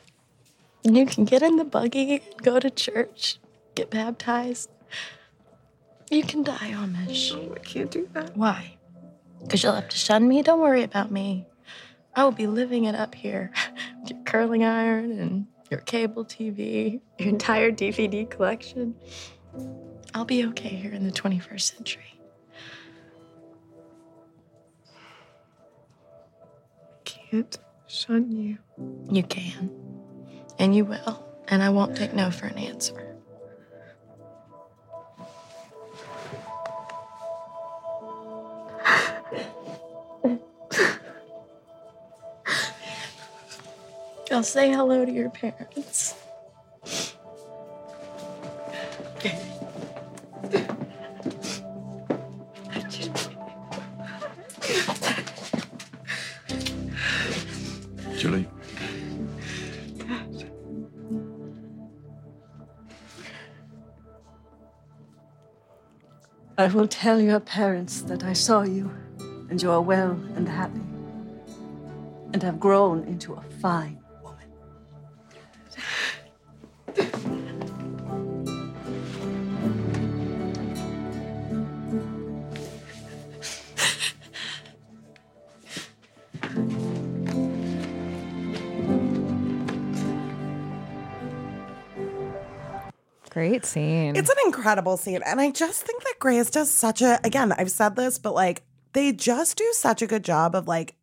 Speaker 10: and you can get in the buggy, and go to church, get baptized. You can die Amish.
Speaker 11: I can't do that.
Speaker 10: Why? Because you'll have to shun me? Don't worry about me. I will be living it up here with your curling iron and your cable TV, your entire DVD collection. I'll be okay here in the 21st century.
Speaker 11: I Can't shun you.
Speaker 10: You can. And you will. And I won't take no for an answer. I'll say hello to your parents.
Speaker 12: I will tell your parents that I saw you, and you are well and happy, and have grown into a fine
Speaker 3: Great scene.
Speaker 4: It's an incredible scene. And I just think that Grey's does such a, again, I've said this, but like they just do such a good job of like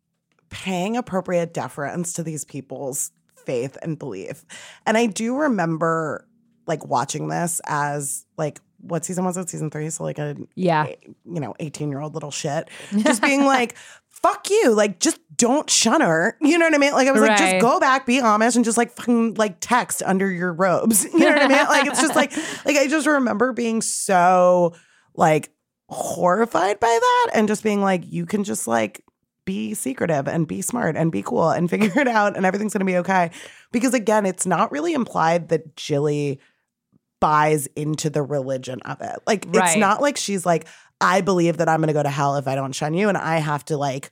Speaker 4: paying appropriate deference to these people's faith and belief. And I do remember like watching this as like, what season was it? Season three. So like a,
Speaker 3: yeah,
Speaker 4: you know, 18 year old little shit. Just being like, fuck you. Like, just don't shun her. You know what I mean? Like, I was like, just go back, be Amish, and just like fucking like text under your robes. You know what I mean? Like, it's just like, like I just remember being so like horrified by that and just being like, you can just like be secretive and be smart and be cool and figure it out and everything's gonna be okay. Because again, it's not really implied that Jilly buys into the religion of it. Like it's not like she's like, I believe that I'm gonna go to hell if I don't shun you, and I have to like,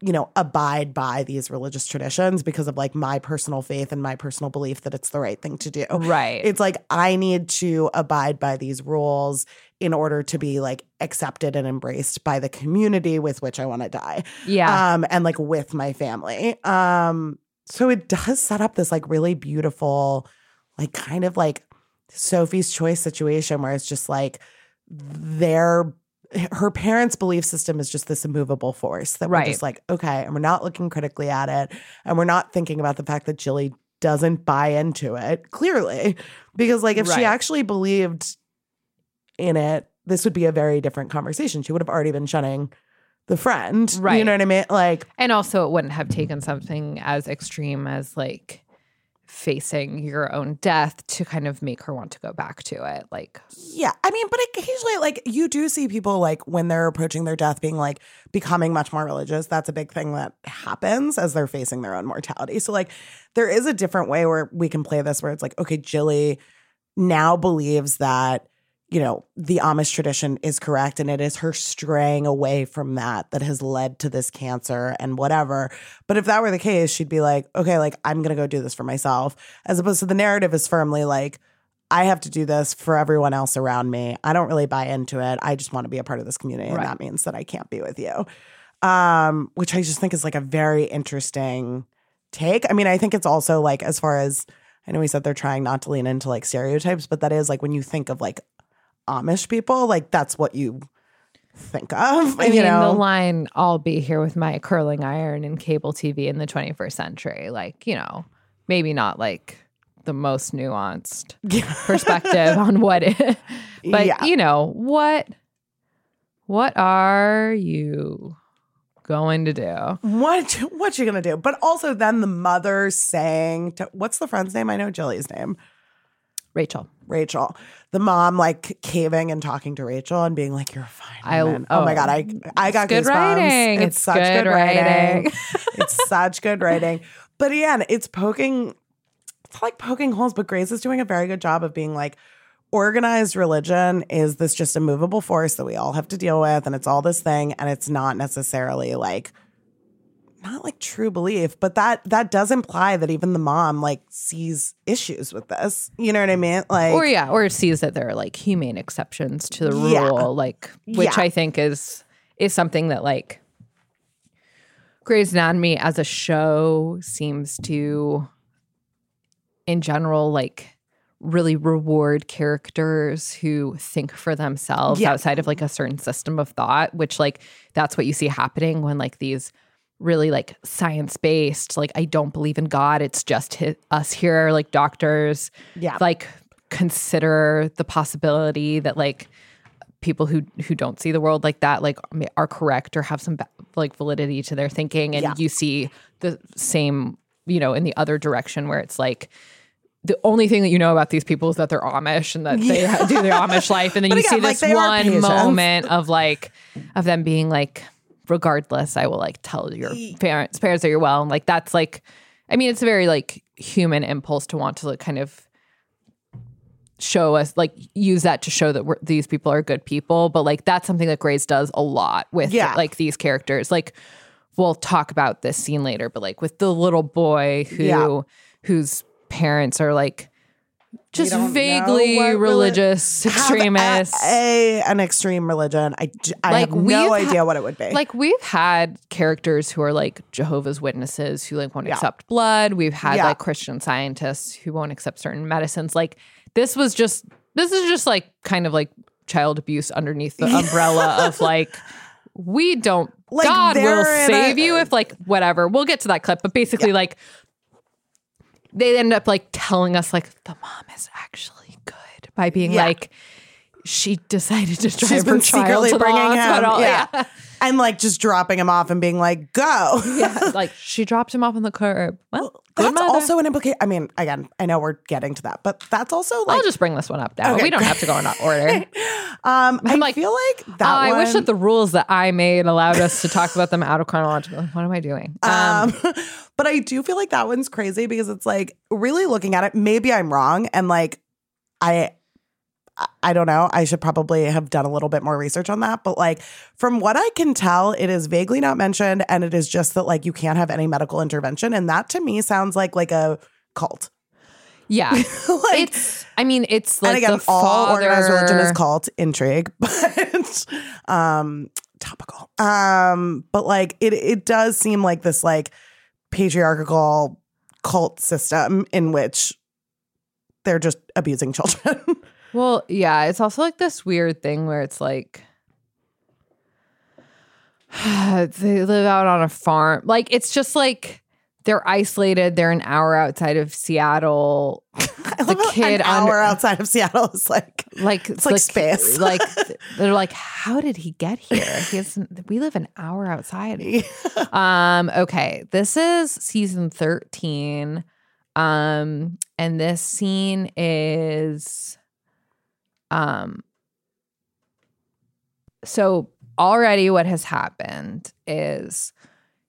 Speaker 4: you know, abide by these religious traditions because of like my personal faith and my personal belief that it's the right thing to do.
Speaker 3: Right.
Speaker 4: It's like I need to abide by these rules in order to be like accepted and embraced by the community with which I want to die.
Speaker 3: Yeah.
Speaker 4: Um, and like with my family. Um, so it does set up this like really beautiful, like kind of like Sophie's choice situation where it's just like their her parents' belief system is just this immovable force that we're just like, okay, and we're not looking critically at it. And we're not thinking about the fact that Jilly doesn't buy into it, clearly. Because like if she actually believed in it, this would be a very different conversation. She would have already been shunning the friend.
Speaker 3: Right.
Speaker 4: You know what I mean? Like
Speaker 3: And also, it wouldn't have taken something as extreme as like facing your own death to kind of make her want to go back to it. Like,
Speaker 4: Yeah, I mean, but occasionally, like you do see people like when they're approaching their death, being like becoming much more religious. That's a big thing that happens as they're facing their own mortality. So, like, there is a different way where we can play this, where it's like, okay, Jilly now believes that you know the Amish tradition is correct, and it is her straying away from that that has led to this cancer and whatever. But if that were the case, she'd be like, okay, like I'm gonna go do this for myself, as opposed to the narrative is firmly like. I have to do this for everyone else around me. I don't really buy into it. I just want to be a part of this community. And that means that I can't be with you. Um, which I just think is like a very interesting take. I mean, I think it's also like as far as I know we said they're trying not to lean into like stereotypes, but that is like when you think of like Amish people, like that's what you think of.
Speaker 3: I
Speaker 4: you
Speaker 3: mean,
Speaker 4: know?
Speaker 3: the line, I'll be here with my curling iron and cable TV in the 21st century. Like, you know, maybe not like the most nuanced perspective on what it, but
Speaker 4: Yeah.
Speaker 3: you know, what, what are you going to do?
Speaker 4: What what you gonna do? But also then the mother saying to what's the friend's name? I know Jilly's name.
Speaker 3: Rachel.
Speaker 4: Rachel. The mom like caving and talking to Rachel and being like, You're fine.
Speaker 3: I-
Speaker 4: woman." oh, my
Speaker 3: oh,
Speaker 4: god, I I got
Speaker 3: good
Speaker 4: goosebumps.
Speaker 3: writing.
Speaker 4: It's,
Speaker 3: It's
Speaker 4: such
Speaker 3: good
Speaker 4: good, writing.
Speaker 3: writing.
Speaker 4: it's such good writing. But again, it's poking it's like poking holes, but Grey's is doing a very good job of being like organized religion is this just a movable force that we all have to deal with and it's all this thing and it's not necessarily like not like true belief but that that does imply that even the mom like sees issues with this you know what i mean like
Speaker 3: or yeah, or sees that there are like humane exceptions to the
Speaker 4: Yeah.
Speaker 3: rule, like which
Speaker 4: Yeah.
Speaker 3: I think is is something that like Grey's Anatomy as a show seems to, in general, like really reward characters who think for themselves
Speaker 13: Yeah.
Speaker 3: outside of like a certain system of thought, which like that's what you see happening when like these really like science based like I don't believe in God, it's just hi- us here like doctors
Speaker 4: Yeah.
Speaker 3: like consider the possibility that like people who who don't see the world like that like are correct or have some like validity to their thinking and
Speaker 4: Yeah.
Speaker 3: you see the same you know in the other direction where it's like the only thing that you know about these people is that they're Amish and that they
Speaker 4: Yeah.
Speaker 3: ha- do the Amish life and then you
Speaker 4: again,
Speaker 3: see this
Speaker 4: they are
Speaker 3: one moment of like of them being like regardless I will like tell your parents parents that you're well and like that's like I mean it's a very like human impulse to want to like kind of show us like use that to show that we're, these people are good people but like that's something that Grey's does a lot with
Speaker 4: Yeah.
Speaker 3: like these characters like we'll talk about this scene later but like with the little boy who
Speaker 4: Yeah.
Speaker 3: whose parents are like just vaguely religious extremists
Speaker 4: A, a- an extreme religion. I
Speaker 3: Like,
Speaker 4: have no idea
Speaker 3: ha-
Speaker 4: what it would be.
Speaker 3: like we've had characters who are like Jehovah's Witnesses who like won't
Speaker 4: Yeah.
Speaker 3: accept blood. We've had
Speaker 4: Yeah.
Speaker 3: like Christian scientists who won't accept certain medicines. Like this was just this is just like kind of like child abuse underneath the umbrella of like we don't
Speaker 4: Like,
Speaker 3: God will save
Speaker 4: a-
Speaker 3: you if like whatever. We'll get to that clip, but basically like they end up like telling us like the mom is actually good by being
Speaker 4: Yeah.
Speaker 3: like she decided to drive
Speaker 4: She's
Speaker 3: her
Speaker 4: been
Speaker 3: child
Speaker 4: secretly
Speaker 3: to the
Speaker 4: bringing him.
Speaker 3: hospital.
Speaker 4: Yeah. and like just dropping him off and being like, go.
Speaker 3: yeah, like she dropped him off on the curb. Well,
Speaker 4: That's
Speaker 3: mother.
Speaker 4: also an implication. I mean, again, I know we're getting to that, but that's also like.
Speaker 3: I'll just bring this one up now.
Speaker 4: Okay,
Speaker 3: we don't have to go in order.
Speaker 4: um, I
Speaker 3: I'm like,
Speaker 4: feel like that.
Speaker 3: I wish that the rules that I made allowed us to talk about them out of chronological. What am I doing? Um,
Speaker 4: Um, but I do feel like that one's crazy because it's like really looking at it. Maybe I'm wrong, and like I, I- don't know. I should probably have done a little bit more research on that. But like from what I can tell, it is vaguely not mentioned, and it is just that like you can't have any medical intervention, and that to me sounds like like a cult.
Speaker 3: yeah, like, it's. I mean, it's like
Speaker 4: and again,
Speaker 3: the
Speaker 4: all organized religion is cult intrigue, but um, topical. Um, but like it, it does seem like this like patriarchal cult system in which they're just abusing children.
Speaker 3: Well, yeah, it's also like this weird thing where it's like they live out on a farm. Like it's just like they're isolated. They're an hour outside of Seattle. the kid
Speaker 4: An hour outside of Seattle is like
Speaker 3: like
Speaker 4: it's like
Speaker 3: the-
Speaker 4: space.
Speaker 3: like they're like, how did he get here? He has, we live an hour outside. Um. Okay, this is season thirteen. Um, and this scene is, um. So already, what has happened is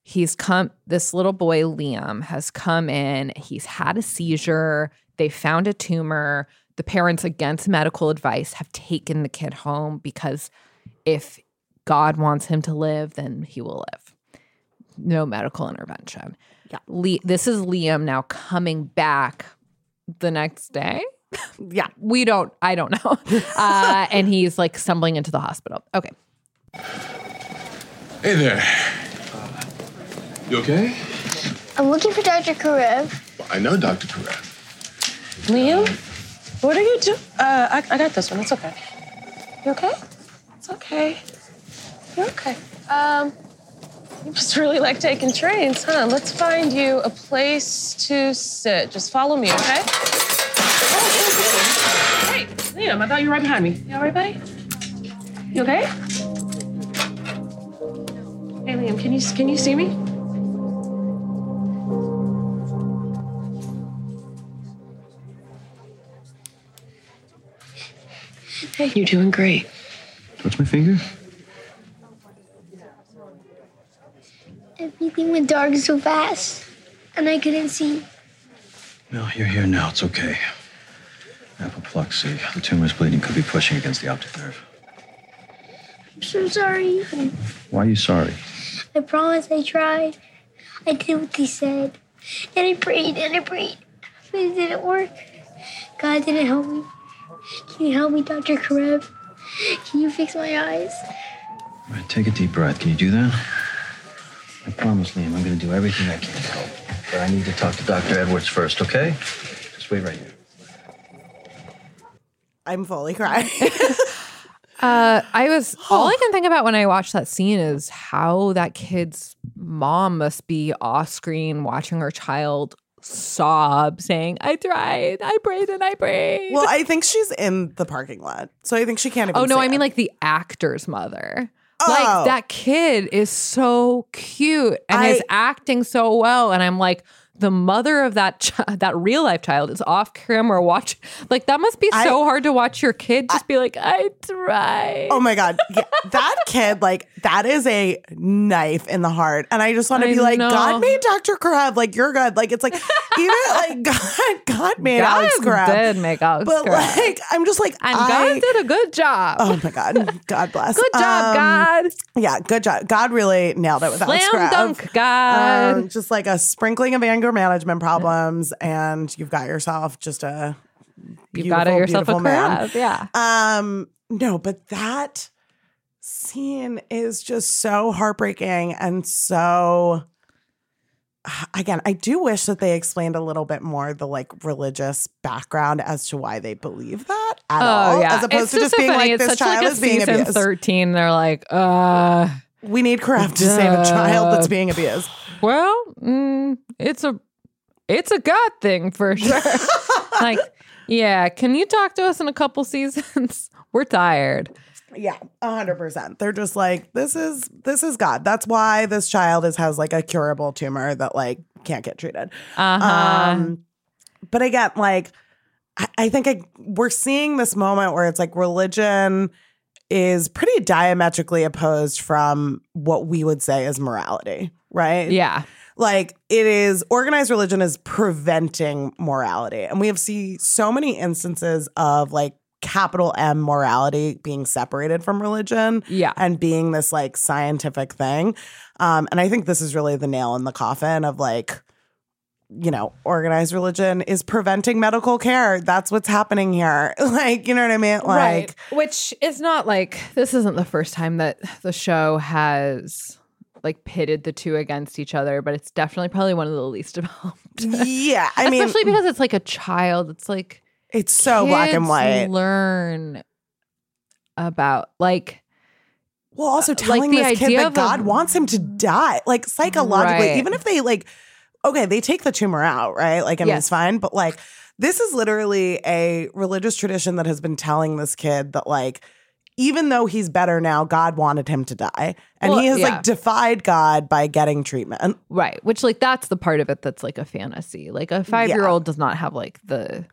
Speaker 3: he's come this little boy liam has come in. He's had a seizure. They found a tumor. The parents against medical advice have taken the kid home because if god wants him to live then he will live. No medical intervention.
Speaker 4: Yeah.
Speaker 3: Le- this is liam now coming back the next day
Speaker 4: yeah
Speaker 3: we don't i don't know uh, and he's like stumbling into the hospital okay
Speaker 8: Hey there. You okay?
Speaker 13: I'm looking for Dr. Karev.
Speaker 8: I know Dr. Karev.
Speaker 14: Liam, what are you doing? Uh, I, I got this one. It's okay. You okay? It's okay. You're okay. Um, you must really like taking trains, huh? Let's find you a place to sit. Just follow me, okay? Oh, Hey, Liam, I thought you were right behind me. You all right, buddy? You okay? Hey, Liam, can you can you see me? Hey, you're doing great.
Speaker 7: Touch my finger?
Speaker 13: Everything went dark so fast, and I couldn't see.
Speaker 7: No, you're here now. It's okay. Apoplexy. The tumor's bleeding. Could be pushing against the optic nerve.
Speaker 13: I'm so sorry.
Speaker 7: Why are you sorry?
Speaker 13: I promise I tried. I did what they said. And I prayed and I prayed. But it didn't work. God didn't help me. Can you help me, Dr. Karev? Can you fix my eyes?
Speaker 7: All right, take a deep breath. Can you do that? I promise, Liam, I'm going to do everything I can to help. But I need to talk to Dr. Edwards first, okay? Just wait right here.
Speaker 4: I'm fully crying.
Speaker 3: Uh, I was all I can think about when I watched that scene is how that kid's mom must be off screen watching her child sob, saying, "I tried, I prayed, and I prayed."
Speaker 4: well, I think she's in the parking lot, so I think she can't even.
Speaker 3: oh no, I mean
Speaker 4: it.
Speaker 3: like the actor's mother.
Speaker 4: Oh.
Speaker 3: Like that kid is so cute and is acting so well, and I'm like, the mother of that ch- that real life child is off camera watching. Like that must be so hard to watch your kid just be like, I tried.
Speaker 4: Oh my god, Yeah, that kid like that is a knife in the heart, and I just want to
Speaker 3: I
Speaker 4: be like,
Speaker 3: know.
Speaker 4: God made Dr. Karev, like you're good. Like it's like even like God, God made
Speaker 3: God
Speaker 4: Alex Karev,
Speaker 3: did make Alex
Speaker 4: but
Speaker 3: Karev.
Speaker 4: like I'm just like
Speaker 3: and
Speaker 4: I,
Speaker 3: God did a good job.
Speaker 4: Oh my god, God bless.
Speaker 3: Good job,
Speaker 4: Um,
Speaker 3: God.
Speaker 4: Yeah, good job. God really nailed it with Alex
Speaker 3: Slam
Speaker 4: Karev.
Speaker 3: dunk, God.
Speaker 4: Um, just like a sprinkling of anger management problems, and you've got yourself just a
Speaker 3: You've got yourself a
Speaker 4: man.
Speaker 3: Karev, yeah.
Speaker 4: Um, no, but that scene is just so heartbreaking and so again, I do wish that they explained a little bit more the like religious background as to why they believe that at all. As opposed
Speaker 3: Oh, It's
Speaker 4: to just
Speaker 3: so
Speaker 4: being
Speaker 3: funny.
Speaker 4: like
Speaker 3: it's
Speaker 4: this child
Speaker 3: like
Speaker 4: is being abused.
Speaker 3: 13. They're like, uh
Speaker 4: we need Karev to save a child that's being abused.
Speaker 3: Well, mm, it's a it's a God thing for sure. like, yeah, can you talk to us in a couple seasons? We're tired.
Speaker 4: Yeah, a hundred percent. They're just like, this is this is God. That's why this child is has like a curable tumor that like can't get treated.
Speaker 3: Uh-huh.
Speaker 4: Um, but again, like I, I think I, we're seeing this moment where it's like religion is pretty diametrically opposed from what we would say is morality, right?
Speaker 3: Yeah.
Speaker 4: Like it is organized religion is preventing morality. And we have see so many instances of like capital M morality being separated from religion
Speaker 3: yeah.
Speaker 4: and being this like scientific thing. Um, and I think this is really the nail in the coffin of like, you know, organized religion is preventing medical care. That's what's happening here. Like, you know what I mean? Like,
Speaker 3: right. Which is not like this isn't the first time that the show has like pitted the two against each other, but it's definitely probably one of the least developed.
Speaker 4: yeah. I mean,
Speaker 3: especially because it's like a child. It's like
Speaker 4: it's so black and white.
Speaker 3: Learn about like
Speaker 4: Well, also
Speaker 3: uh,
Speaker 4: telling
Speaker 3: the
Speaker 4: this kid that God
Speaker 3: a-
Speaker 4: wants him to die, like psychologically,
Speaker 3: Right.
Speaker 4: even if they like, okay, they take the tumor out, right? Like, and
Speaker 3: Yes.
Speaker 4: it's fine, but like, this is literally a religious tradition that has been telling this kid that, like, even though he's better now, God wanted him to die. And
Speaker 3: Well,
Speaker 4: he has
Speaker 3: yeah.
Speaker 4: like defied God by getting treatment.
Speaker 3: Right. Which like that's the part of it that's like a fantasy. Like a five year old does not have like the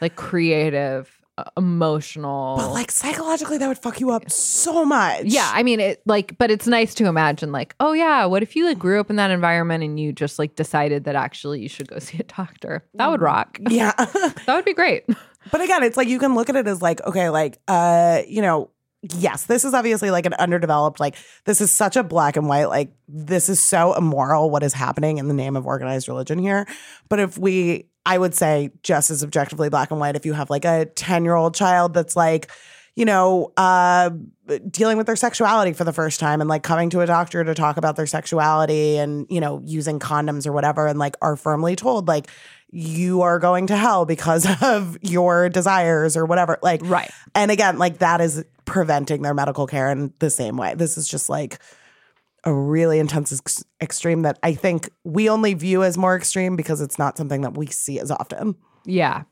Speaker 3: like creative, emotional.
Speaker 4: But like psychologically, that would fuck you up so much.
Speaker 3: yeah, I mean it like, but it's nice to imagine like, oh yeah, what if you like grew up in that environment and you just like decided that actually you should go see a doctor? That would rock.
Speaker 4: Yeah.
Speaker 3: that would be great.
Speaker 4: But again, it's like you can look at it as like, okay, like, uh, you know, yes, this is obviously like an underdeveloped, like, this is such a black and white, like, this is so immoral what is happening in the name of organized religion here. But if we, I would say, just as objectively black and white, if you have like a 10 year old child that's like, you know, uh, dealing with their sexuality for the first time and like coming to a doctor to talk about their sexuality and, you know, using condoms or whatever, and like are firmly told, like, you are going to hell because of your desires or whatever. Like,
Speaker 3: right.
Speaker 4: And again, like that is preventing their medical care in the same way. This is just like a really intense ex- extreme that I think we only view as more extreme because it's not something that we see as often.
Speaker 3: Yeah.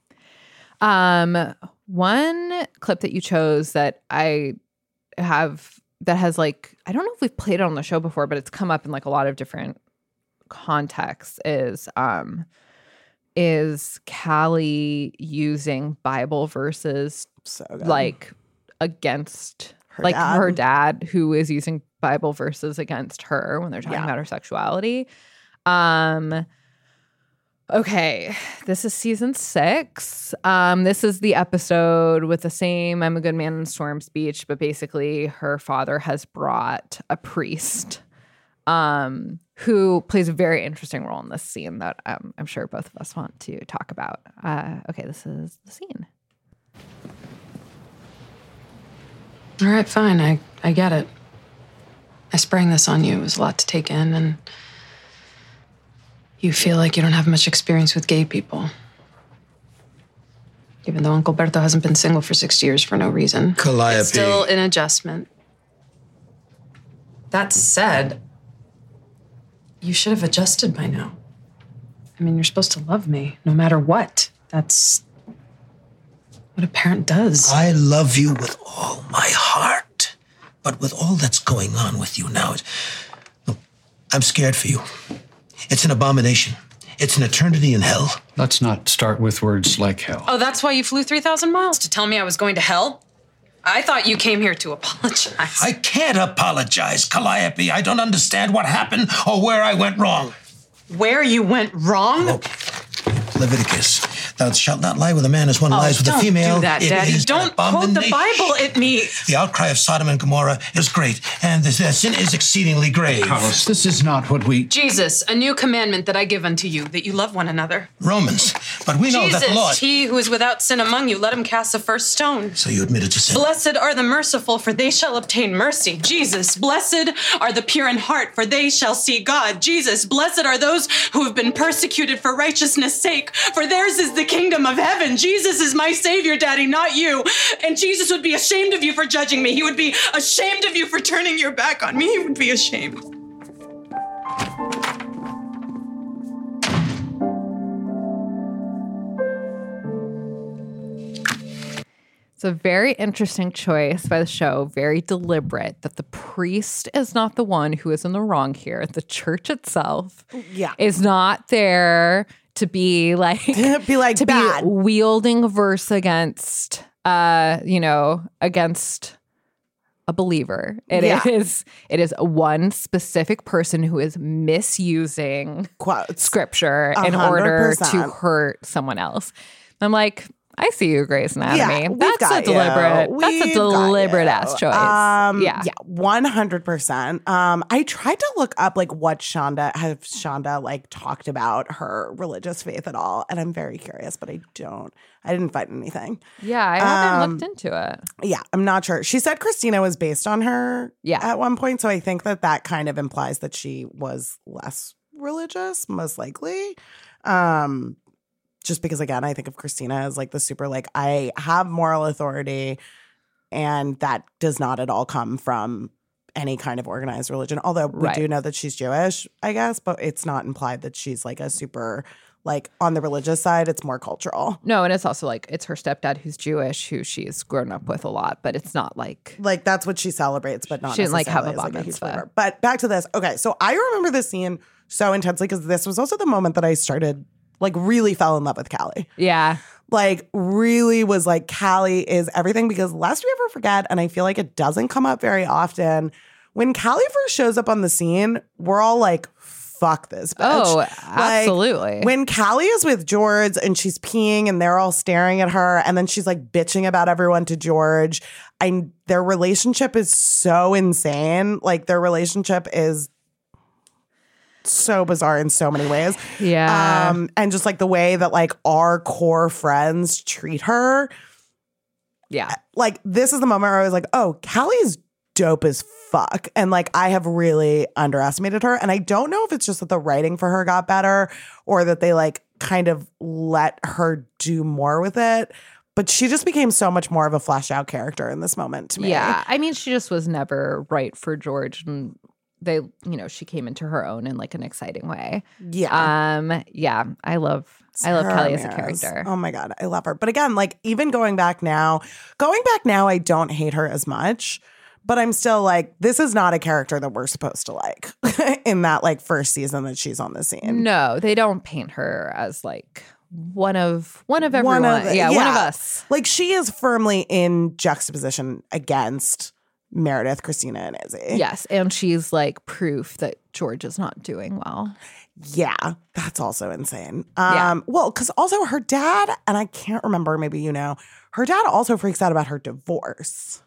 Speaker 3: Um one clip that you chose that I have that has like I don't know if we've played it on the show before, but it's come up in like a lot of different contexts is um is Callie using Bible verses
Speaker 4: good.
Speaker 3: like against
Speaker 4: Her
Speaker 3: like
Speaker 4: dad.
Speaker 3: her dad who is using Bible verses against her when they're talking
Speaker 4: Yeah.
Speaker 3: about her sexuality. Um Okay, this is season six. Um, this is the episode with the same I'm a good man in Storm's Beach, but basically her father has brought a priest um, who plays a very interesting role in this scene that um, I'm sure both of us want to talk about. Uh, okay, this is the scene.
Speaker 14: All right, fine. I, I get it. I sprang this on you. It was a lot to take in, and you feel like you don't have much experience with gay people. Even though Uncle Berto hasn't been single for six years for no reason.
Speaker 15: Calliope.
Speaker 14: It's still an adjustment. That said, you should have adjusted by now. I mean, you're supposed to love me no matter what. That's what a parent does.
Speaker 15: I love you with all my heart. But with all that's going on with you now, it, look, I'm scared for you. It's an abomination. It's an eternity in hell.
Speaker 16: Let's not start with words like hell.
Speaker 14: Oh, that's why you flew 3,000 miles to tell me I was going to hell? I thought you came here to apologize.
Speaker 15: I can't apologize, Calliope. I don't understand what happened or where I went wrong.
Speaker 14: Where you went wrong?
Speaker 15: Leviticus. Thou shalt not lie with a man as one
Speaker 14: Oh,
Speaker 15: lies with a female.
Speaker 14: do that,
Speaker 15: It
Speaker 14: Daddy.
Speaker 15: is
Speaker 14: Don't quote the. Bible at me.
Speaker 15: The outcry of Sodom and Gomorrah is great, and the, the sin is exceedingly grave.
Speaker 16: Carlos, this is not what we.
Speaker 14: Jesus, a new commandment that I give unto you, that you love one another.
Speaker 15: Romans. But we know
Speaker 14: Jesus,
Speaker 15: that the Lord.
Speaker 14: he who is without sin among you, let him cast the first stone.
Speaker 15: So you admitted to sin.
Speaker 14: Blessed are the merciful, for they shall obtain mercy. Jesus, blessed are the pure in heart, for they shall see God. Jesus, blessed are those who have been persecuted for righteousness' sake, for theirs is the kingdom of heaven. Jesus is my Savior, Daddy, not you. And Jesus would be ashamed of you for judging me. He would be ashamed of you for turning your back on me. He would be ashamed.
Speaker 3: It's a very interesting choice by the show, very deliberate that the priest is not the one who is in the wrong here. The church itself
Speaker 4: Yeah.
Speaker 3: is not there to be like
Speaker 4: be like
Speaker 3: to
Speaker 4: bad.
Speaker 3: be wielding a verse against uh, you know, against a believer. It is
Speaker 4: Yeah.
Speaker 3: it is one specific person who is misusing
Speaker 4: quotes
Speaker 3: scripture
Speaker 4: A
Speaker 3: in
Speaker 4: hundred
Speaker 3: order to hurt someone else. I'm like, I see you, Grey's Anatomy.
Speaker 4: Yeah,
Speaker 3: that's a
Speaker 4: got you.
Speaker 3: deliberate. That's a
Speaker 4: We've got
Speaker 3: deliberate ass choice.
Speaker 4: Um,
Speaker 3: yeah.
Speaker 4: yeah, one hundred percent. Um, I tried to look up like what Shonda have Shonda like talked about her religious faith at all, and I'm very curious, but I don't. I didn't find anything.
Speaker 3: Yeah, I haven't
Speaker 4: Um,
Speaker 3: looked into it.
Speaker 4: Yeah, I'm not sure. She said Cristina was based on her
Speaker 3: Yeah.
Speaker 4: at one point, so I think that that kind of implies that she was less religious, most likely. Um, just because again, I think of Cristina as like the super like I have moral authority, and that does not at all come from any kind of organized religion. Although we
Speaker 3: Right.
Speaker 4: do know that she's Jewish, I guess, but it's not implied that she's like a super like on the religious side. It's more cultural.
Speaker 3: No, and it's also like it's her stepdad who's Jewish, who she's grown up with a lot, but it's not like
Speaker 4: like that's what she celebrates, but not
Speaker 3: She didn't, like, have a
Speaker 4: necessarily as, a huge
Speaker 3: mitzvah.
Speaker 4: But back to this. Okay, so I remember this scene so intensely because this was also the moment that I started like really fell in love with Callie.
Speaker 3: yeah.
Speaker 4: Like really was like Callie is everything because lest we ever forget, and I feel like it doesn't come up very often. When Callie first shows up on the scene, we're all like, fuck this bitch.
Speaker 3: Oh,
Speaker 4: Like,
Speaker 3: absolutely.
Speaker 4: when Callie is with George and she's peeing and they're all staring at her, and then she's like bitching about everyone to George, and their relationship is so insane. Like their relationship is so bizarre in so many ways.
Speaker 3: Yeah.
Speaker 4: Um, and just like the way that like our core friends treat her.
Speaker 3: Yeah.
Speaker 4: Like this is the moment where I was like, oh, Callie's dope as fuck. And like I have really underestimated her. And I don't know if it's just that the writing for her got better or that they like kind of let her do more with it. But she just became so much more of a flesh out character in this moment to me.
Speaker 3: Yeah. I mean, she just was never right for George and they, you know, she came into her own in like an exciting way.
Speaker 4: Yeah.
Speaker 3: Um, yeah. I love I love Callie as a character.
Speaker 4: Oh my god, I love her. But again, like even going back now, going back now, I don't hate her as much. But I'm still like, this is not a character that we're supposed to like in that like first season that she's on the scene.
Speaker 3: No, they don't paint her as like one of one of everyone.
Speaker 4: the-
Speaker 3: yeah, one of us.
Speaker 4: Like she is firmly in juxtaposition against Meredith, Cristina, and Izzie.
Speaker 3: Yes, and she's like proof that George is not doing well.
Speaker 4: Yeah, that's also insane.
Speaker 3: Yeah.
Speaker 4: Um, well, because also her dad, and I can't remember, maybe you know, her dad also freaks out about her divorce.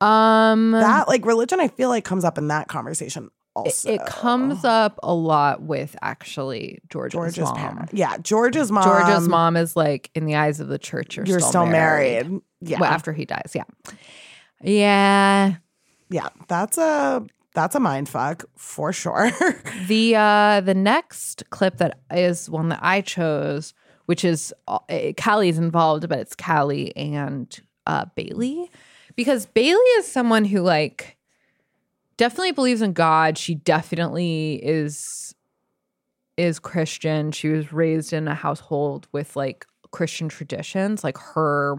Speaker 3: Um
Speaker 4: That like religion, I feel like comes up in that conversation
Speaker 3: it,
Speaker 4: also.
Speaker 3: it comes up a lot with actually George's,
Speaker 4: George's
Speaker 3: mom.
Speaker 4: parent. Yeah, George's mom.
Speaker 3: George's mom is like in the eyes of the church. You're,
Speaker 4: You're
Speaker 3: still,
Speaker 4: still
Speaker 3: married.
Speaker 4: married. Yeah.
Speaker 3: Well, after he dies. Yeah. Yeah.
Speaker 4: Yeah, that's a that's a mind fuck for sure.
Speaker 3: The uh the next clip that is one that I chose, which is uh, Callie's involved, but it's Callie and uh Bailey because Bailey is someone who like definitely believes in God. She definitely is is Christian. She was raised in a household with like Christian traditions. Like her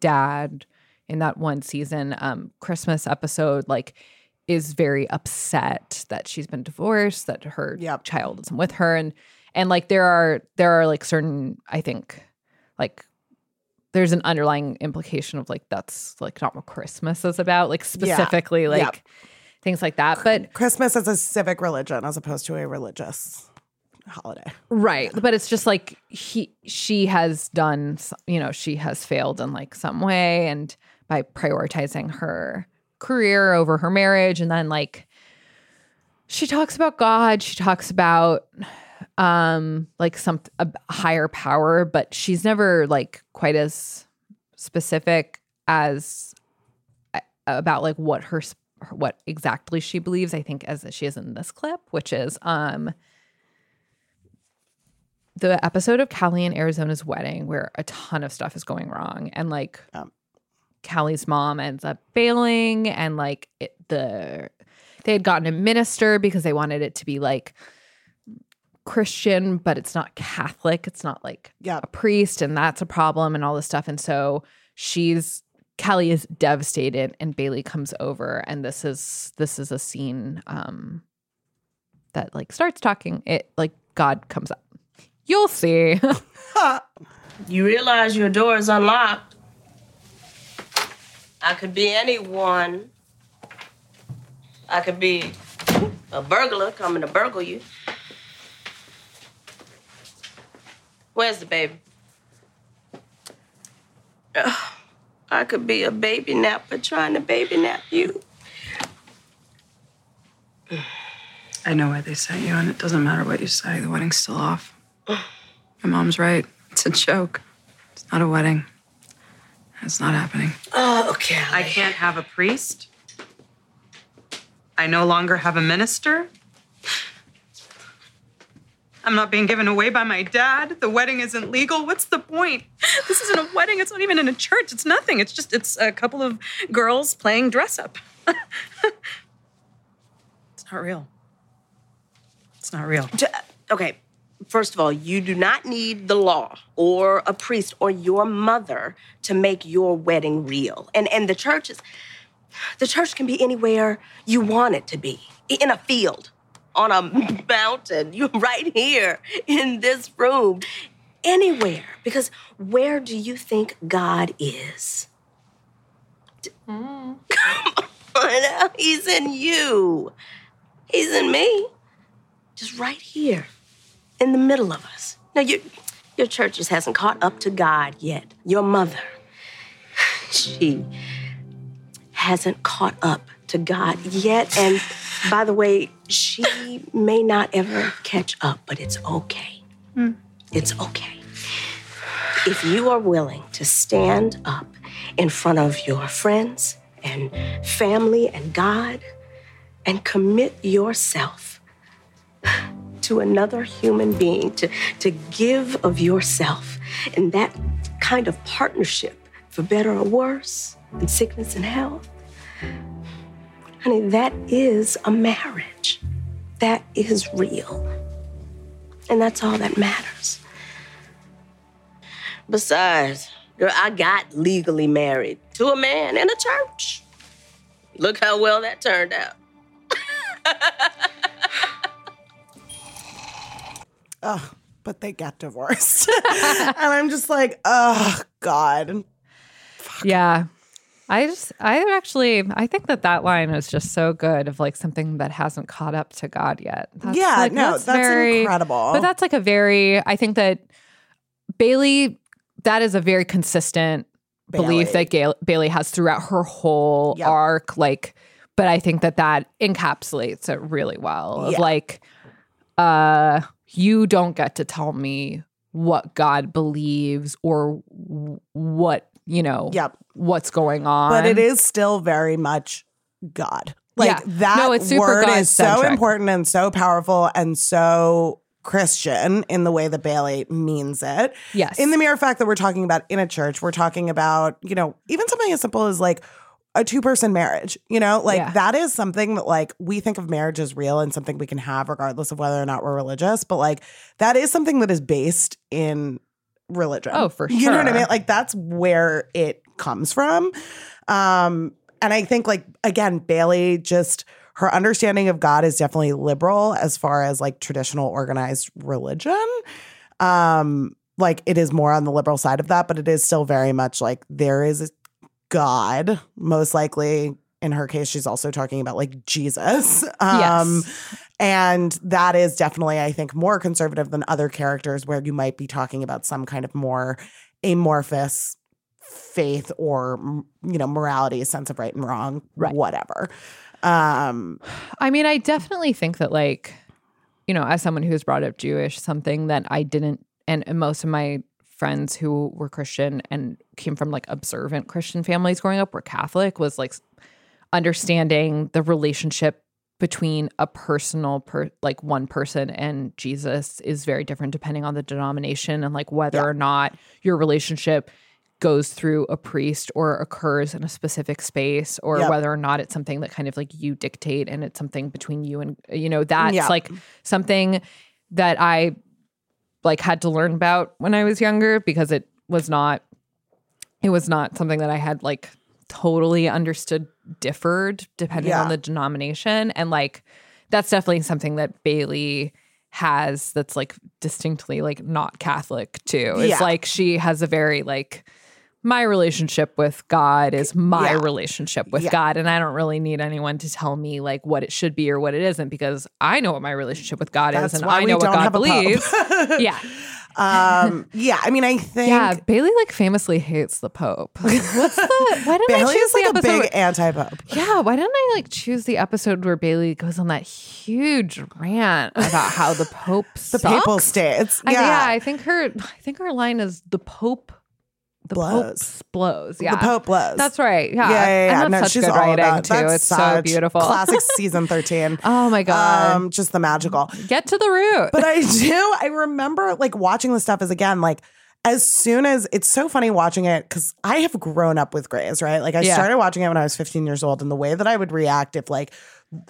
Speaker 3: dad in that one season um Christmas episode like is very upset that she's been divorced, that her child isn't with her and and like there are there are like certain I think like there's an underlying implication of like that's like not what Christmas is about, like specifically like
Speaker 4: Yep.
Speaker 3: things like that. But
Speaker 4: Christmas is a civic religion as opposed to a religious holiday.
Speaker 3: Right. But it's just like he she has done you know, she has failed in like some way and by prioritizing her career over her marriage. And then like she talks about God, she talks about um like some a higher power, but she's never like quite as specific as about like what her what exactly she believes i think as she is in this clip which is um the episode of Callie and Arizona's wedding where a ton of stuff is going wrong. And like Callie's mom ends up failing, and like it, the they had gotten a minister because they wanted it to be like Christian but it's not Catholic it's not like
Speaker 4: yeah.
Speaker 3: a priest and that's a problem and all this stuff and so she's Callie is devastated and Bailey comes over and this is this is a scene um that like starts talking it like God comes up You'll see.
Speaker 17: You realize your door is unlocked. I could be anyone. I could be a burglar coming to burgle you. Where's the baby? I could be a baby napper trying to baby nap you.
Speaker 18: I know why they sent you, and it doesn't matter what you say. The wedding's still off. My mom's right. It's a joke. It's not a wedding. It's not happening.
Speaker 17: Oh, okay.
Speaker 18: I can't have a priest. I no longer have a minister. I'm not being given away by my dad. The wedding isn't legal. What's the point? This isn't a wedding. It's not even in a church. It's nothing. It's just it's a couple of girls playing dress up. it's not real. It's not real.
Speaker 17: J- Okay, first of all, you do not need the law or a priest or your mother to make your wedding real. And and the church is the church can be anywhere you want it to be. In a field, on a mountain, you right here in this room. Anywhere. Because where do you think God is? D- Come on he's in you. He's in me. Just right here in the middle of us. Now, your, your church just hasn't caught up to God yet. Your mother, she hasn't caught up to God yet. And by the way, she may not ever catch up, but it's okay. Hmm. It's okay. If you are willing to stand up in front of your friends and family and God and commit yourself to another human being, to, to give of yourself, and that kind of partnership, for better or worse, in sickness and health, honey, that is a marriage. That is real. And that's all that matters. Besides, girl, I got legally married to a man in a church. Look how well that turned out.
Speaker 4: Ugh, but they get divorced. and I'm just like, oh, God.
Speaker 3: Yeah. I just, I actually, I think that that line is just so good of like something that hasn't caught up to God yet. That's
Speaker 4: Yeah,
Speaker 3: like,
Speaker 4: no, that's incredible.
Speaker 3: But that's like a very, I think that Bailey, that is a very consistent belief that Gail, Bailey has throughout her whole
Speaker 4: Yep.
Speaker 3: arc. Like, but I think that that encapsulates it really well. Of
Speaker 4: Yeah.
Speaker 3: like, uh, you don't get to tell me what God believes or what you know
Speaker 4: Yep.
Speaker 3: what's going on.
Speaker 4: But it is still very much God. Like
Speaker 3: Yeah.
Speaker 4: that
Speaker 3: No, it's super
Speaker 4: word is so important and so powerful and so Christian in the way that Bailey means it.
Speaker 3: Yes.
Speaker 4: In the mere fact that we're talking about in a church, we're talking about, you know, even something as simple as like a two person marriage, you know, like
Speaker 3: Yeah.
Speaker 4: that is something that like we think of marriage as real and something we can have regardless of whether or not we're religious. But like that is something that is based in religion.
Speaker 3: Oh, for sure.
Speaker 4: You know what I mean? Like that's where it comes from. Um, and I think like again, Bailey just her understanding of God is definitely liberal as far as like traditional organized religion. Um, like it is more on the liberal side of that, but it is still very much like there is a God, most likely. In her case, she's also talking about like Jesus. Um, and that is definitely, I think, more conservative than other characters where you might be talking about some kind of more amorphous faith or, you know, morality, sense of right and wrong, whatever. Um,
Speaker 3: I mean, I definitely think that, like, you know, as someone who's brought up Jewish, something that I didn't, and, and most of my friends who were Christian and came from like observant Christian families growing up were Catholic was like understanding the relationship between a personal per like one person and Jesus is very different depending on the denomination and like whether or not your relationship goes through a priest or occurs in a specific space or
Speaker 4: Yep.
Speaker 3: whether or not it's something that kind of like you dictate and it's something between you and you know that's
Speaker 4: Yeah.
Speaker 3: like something that I like had to learn about when I was younger because it was not it was not something that I had like totally understood differed depending
Speaker 4: Yeah.
Speaker 3: on the denomination and like that's definitely something that Bailey has that's like distinctly like not Catholic too. It's
Speaker 4: Yeah.
Speaker 3: like she has a very like my relationship with God is my
Speaker 4: Yeah.
Speaker 3: relationship with
Speaker 4: Yeah.
Speaker 3: God and I don't really need anyone to tell me like what it should be or what it isn't because I know what my relationship with God
Speaker 4: That's
Speaker 3: is and I know what God
Speaker 4: have a pope.
Speaker 3: believes. yeah.
Speaker 4: um, yeah, I mean, I think
Speaker 3: Yeah, Bailey like famously hates the Pope. What's the why didn't I choose
Speaker 4: like
Speaker 3: the
Speaker 4: a big anti-pope.
Speaker 3: yeah, why didn't I like choose the episode where Bailey goes on that huge rant about how the Pope
Speaker 4: The papal states.
Speaker 3: I,
Speaker 4: Yeah.
Speaker 3: yeah, I think her I think her line is the Pope the
Speaker 4: Blows.
Speaker 3: Pope blows. Yeah.
Speaker 4: The Pope blows.
Speaker 3: That's right. Yeah.
Speaker 4: Yeah, yeah, yeah.
Speaker 3: And
Speaker 4: No,
Speaker 3: that's
Speaker 4: she's
Speaker 3: such good
Speaker 4: all
Speaker 3: writing
Speaker 4: about-
Speaker 3: too.
Speaker 4: that's
Speaker 3: It's so beautiful.
Speaker 4: Classic season 13.
Speaker 3: oh my god.
Speaker 4: Um, just the magical.
Speaker 3: Get to the root.
Speaker 4: But I do, I remember like watching this stuff as again, like as soon as it's so funny watching it because I have grown up with Grey's, right? Like I
Speaker 3: Yeah.
Speaker 4: started watching it when I was 15 years old, and the way that I would react if like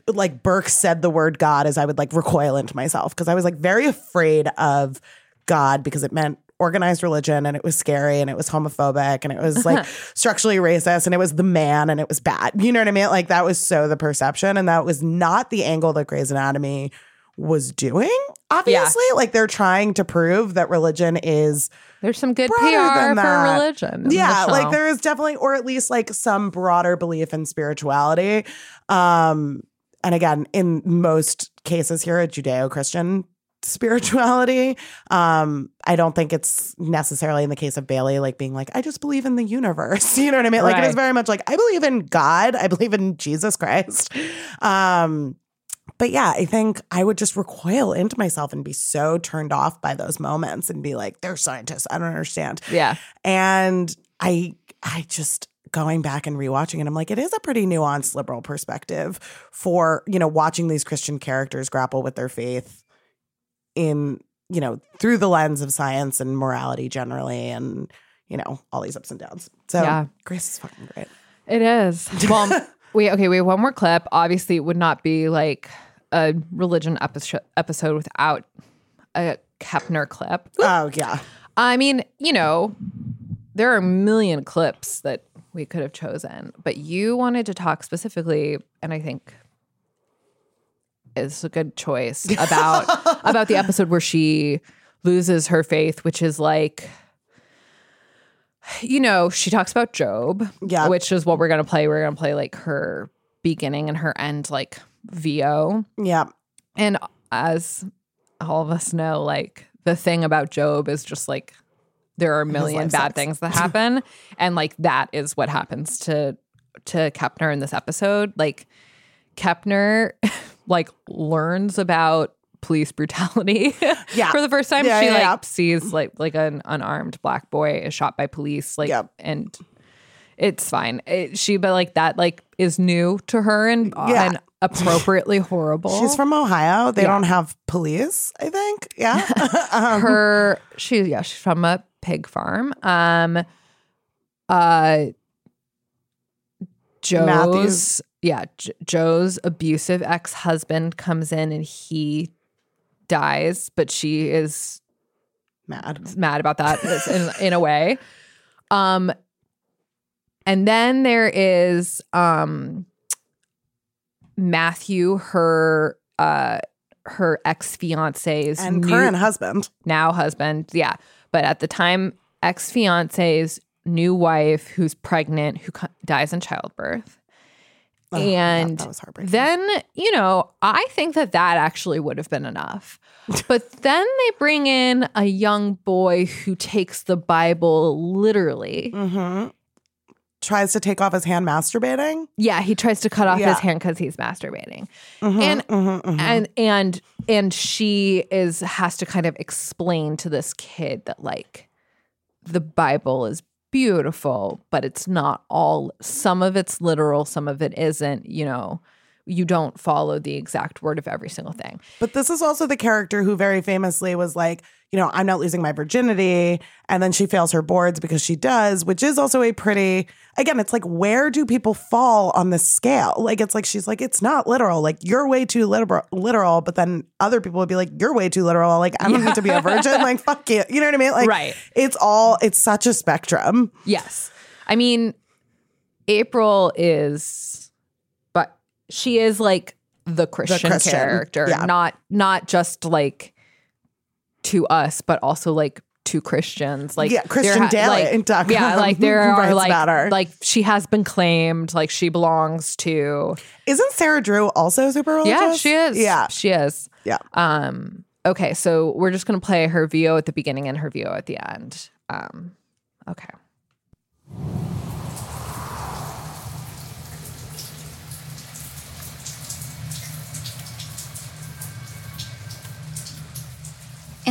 Speaker 4: like Burke said the word God is I would like recoil into myself because I was like very afraid of God because it meant organized religion and it was scary and it was homophobic and it was like structurally racist and it was the man and it was bad. You know what I mean? Like that was so the perception and that was not the angle that Grey's Anatomy was doing. Obviously, like they're trying to prove that religion is
Speaker 3: There's some good PR for religion. in the
Speaker 4: Yeah, like there is definitely, or at least like some broader belief in spirituality. Um, and again, in most cases here, a Judeo-Christian spirituality. Um, I don't think it's necessarily in the case of Bailey, like being like, I just believe in the universe. You know what I mean? Like it is very much like I believe in God. I believe in Jesus Christ. Um, but yeah, I think I would just recoil into myself and be so turned off by those moments and be like, they're scientists. I don't understand.
Speaker 3: Yeah.
Speaker 4: And I I just going back and rewatching it, I'm like, it is a pretty nuanced liberal perspective for, you know, watching these Christian characters grapple with their faith in, you know, through the lens of science and morality generally and, you know, all these ups and downs. So
Speaker 3: Yeah.
Speaker 4: Grey's is fucking great.
Speaker 3: It is. Well, we okay. We have one more clip. Obviously, it would not be like a religion episode episode without a Kepner clip.
Speaker 4: Oh yeah.
Speaker 3: I mean, you know, there are a million clips that we could have chosen, but you wanted to talk specifically, and I think is a good choice about about the episode where she loses her faith, which is like you know, she talks about Job,
Speaker 4: Yeah.
Speaker 3: which is what we're gonna play. We're gonna play like her beginning and her end, like VO.
Speaker 4: Yeah.
Speaker 3: And as all of us know, like the thing about Job is just like there are a million bad
Speaker 4: sucks.
Speaker 3: things that happen. and like that is what happens to to Kepner in this episode. Like Kepner like learns about police brutality
Speaker 4: Yeah.
Speaker 3: for the first time.
Speaker 4: Yeah,
Speaker 3: she
Speaker 4: yeah,
Speaker 3: like
Speaker 4: yeah.
Speaker 3: sees like like an unarmed black boy is shot by police. Like and it's fine. It, she but like that like is new to her and,
Speaker 4: Yeah.
Speaker 3: and appropriately horrible.
Speaker 4: She's from Ohio. They don't have police, I think. Yeah. um,
Speaker 3: her she yeah she's from a pig farm um uh Jo's
Speaker 4: Matthews.
Speaker 3: Yeah J- Jo's abusive ex-husband comes in and he dies but she is
Speaker 4: mad
Speaker 3: mad about that in, in a way um and then there is um Matthew, her uh her ex fiance's
Speaker 4: And current husband.
Speaker 3: now husband, yeah, but at the time, ex fiance's new wife who's pregnant who co- dies in childbirth.
Speaker 4: Oh,
Speaker 3: and
Speaker 4: that heartbreaking.
Speaker 3: then, you know, I think that that actually would have been enough. but then they bring in a young boy who takes the Bible literally.
Speaker 4: Mm-hmm. Tries to take off his hand masturbating.
Speaker 3: Yeah, he tries to cut off
Speaker 4: Yeah.
Speaker 3: his hand because he's masturbating.
Speaker 4: Mhm,
Speaker 3: and
Speaker 4: mhm, mhm.
Speaker 3: and and and she is has to kind of explain to this kid that like the Bible is beautiful, but it's not all some of it's literal, some of it isn't, you know. You don't follow the exact word of every single thing.
Speaker 4: But this is also the character who very famously was like, you know, I'm not losing my virginity. And then she fails her boards because she does, which is also a pretty, again, it's like, where do people fall on the scale? Like, it's like, she's like, it's not literal. Like, you're way too literal, literal. But then other people would be like, you're way too literal. Like, I don't need to be a virgin. Like, fuck you. You know what I mean? Like,
Speaker 3: Right.
Speaker 4: it's all, it's such a spectrum.
Speaker 3: Yes. I mean, April is, but she is like the Christian,
Speaker 4: Christian,
Speaker 3: character,
Speaker 4: yeah.
Speaker 3: not not just like to us, but also like to Christians. Like
Speaker 4: Yeah, Christian
Speaker 3: there
Speaker 4: Daily
Speaker 3: like, yeah, like there are like
Speaker 4: about her.
Speaker 3: like she has been claimed, like she belongs to.
Speaker 4: Isn't Sarah Drew also super religious?
Speaker 3: Yeah, she is.
Speaker 4: Yeah.
Speaker 3: she is.
Speaker 4: Yeah.
Speaker 3: Um. Okay, so we're just gonna play her VO at the beginning and her VO at the end. Um. Okay.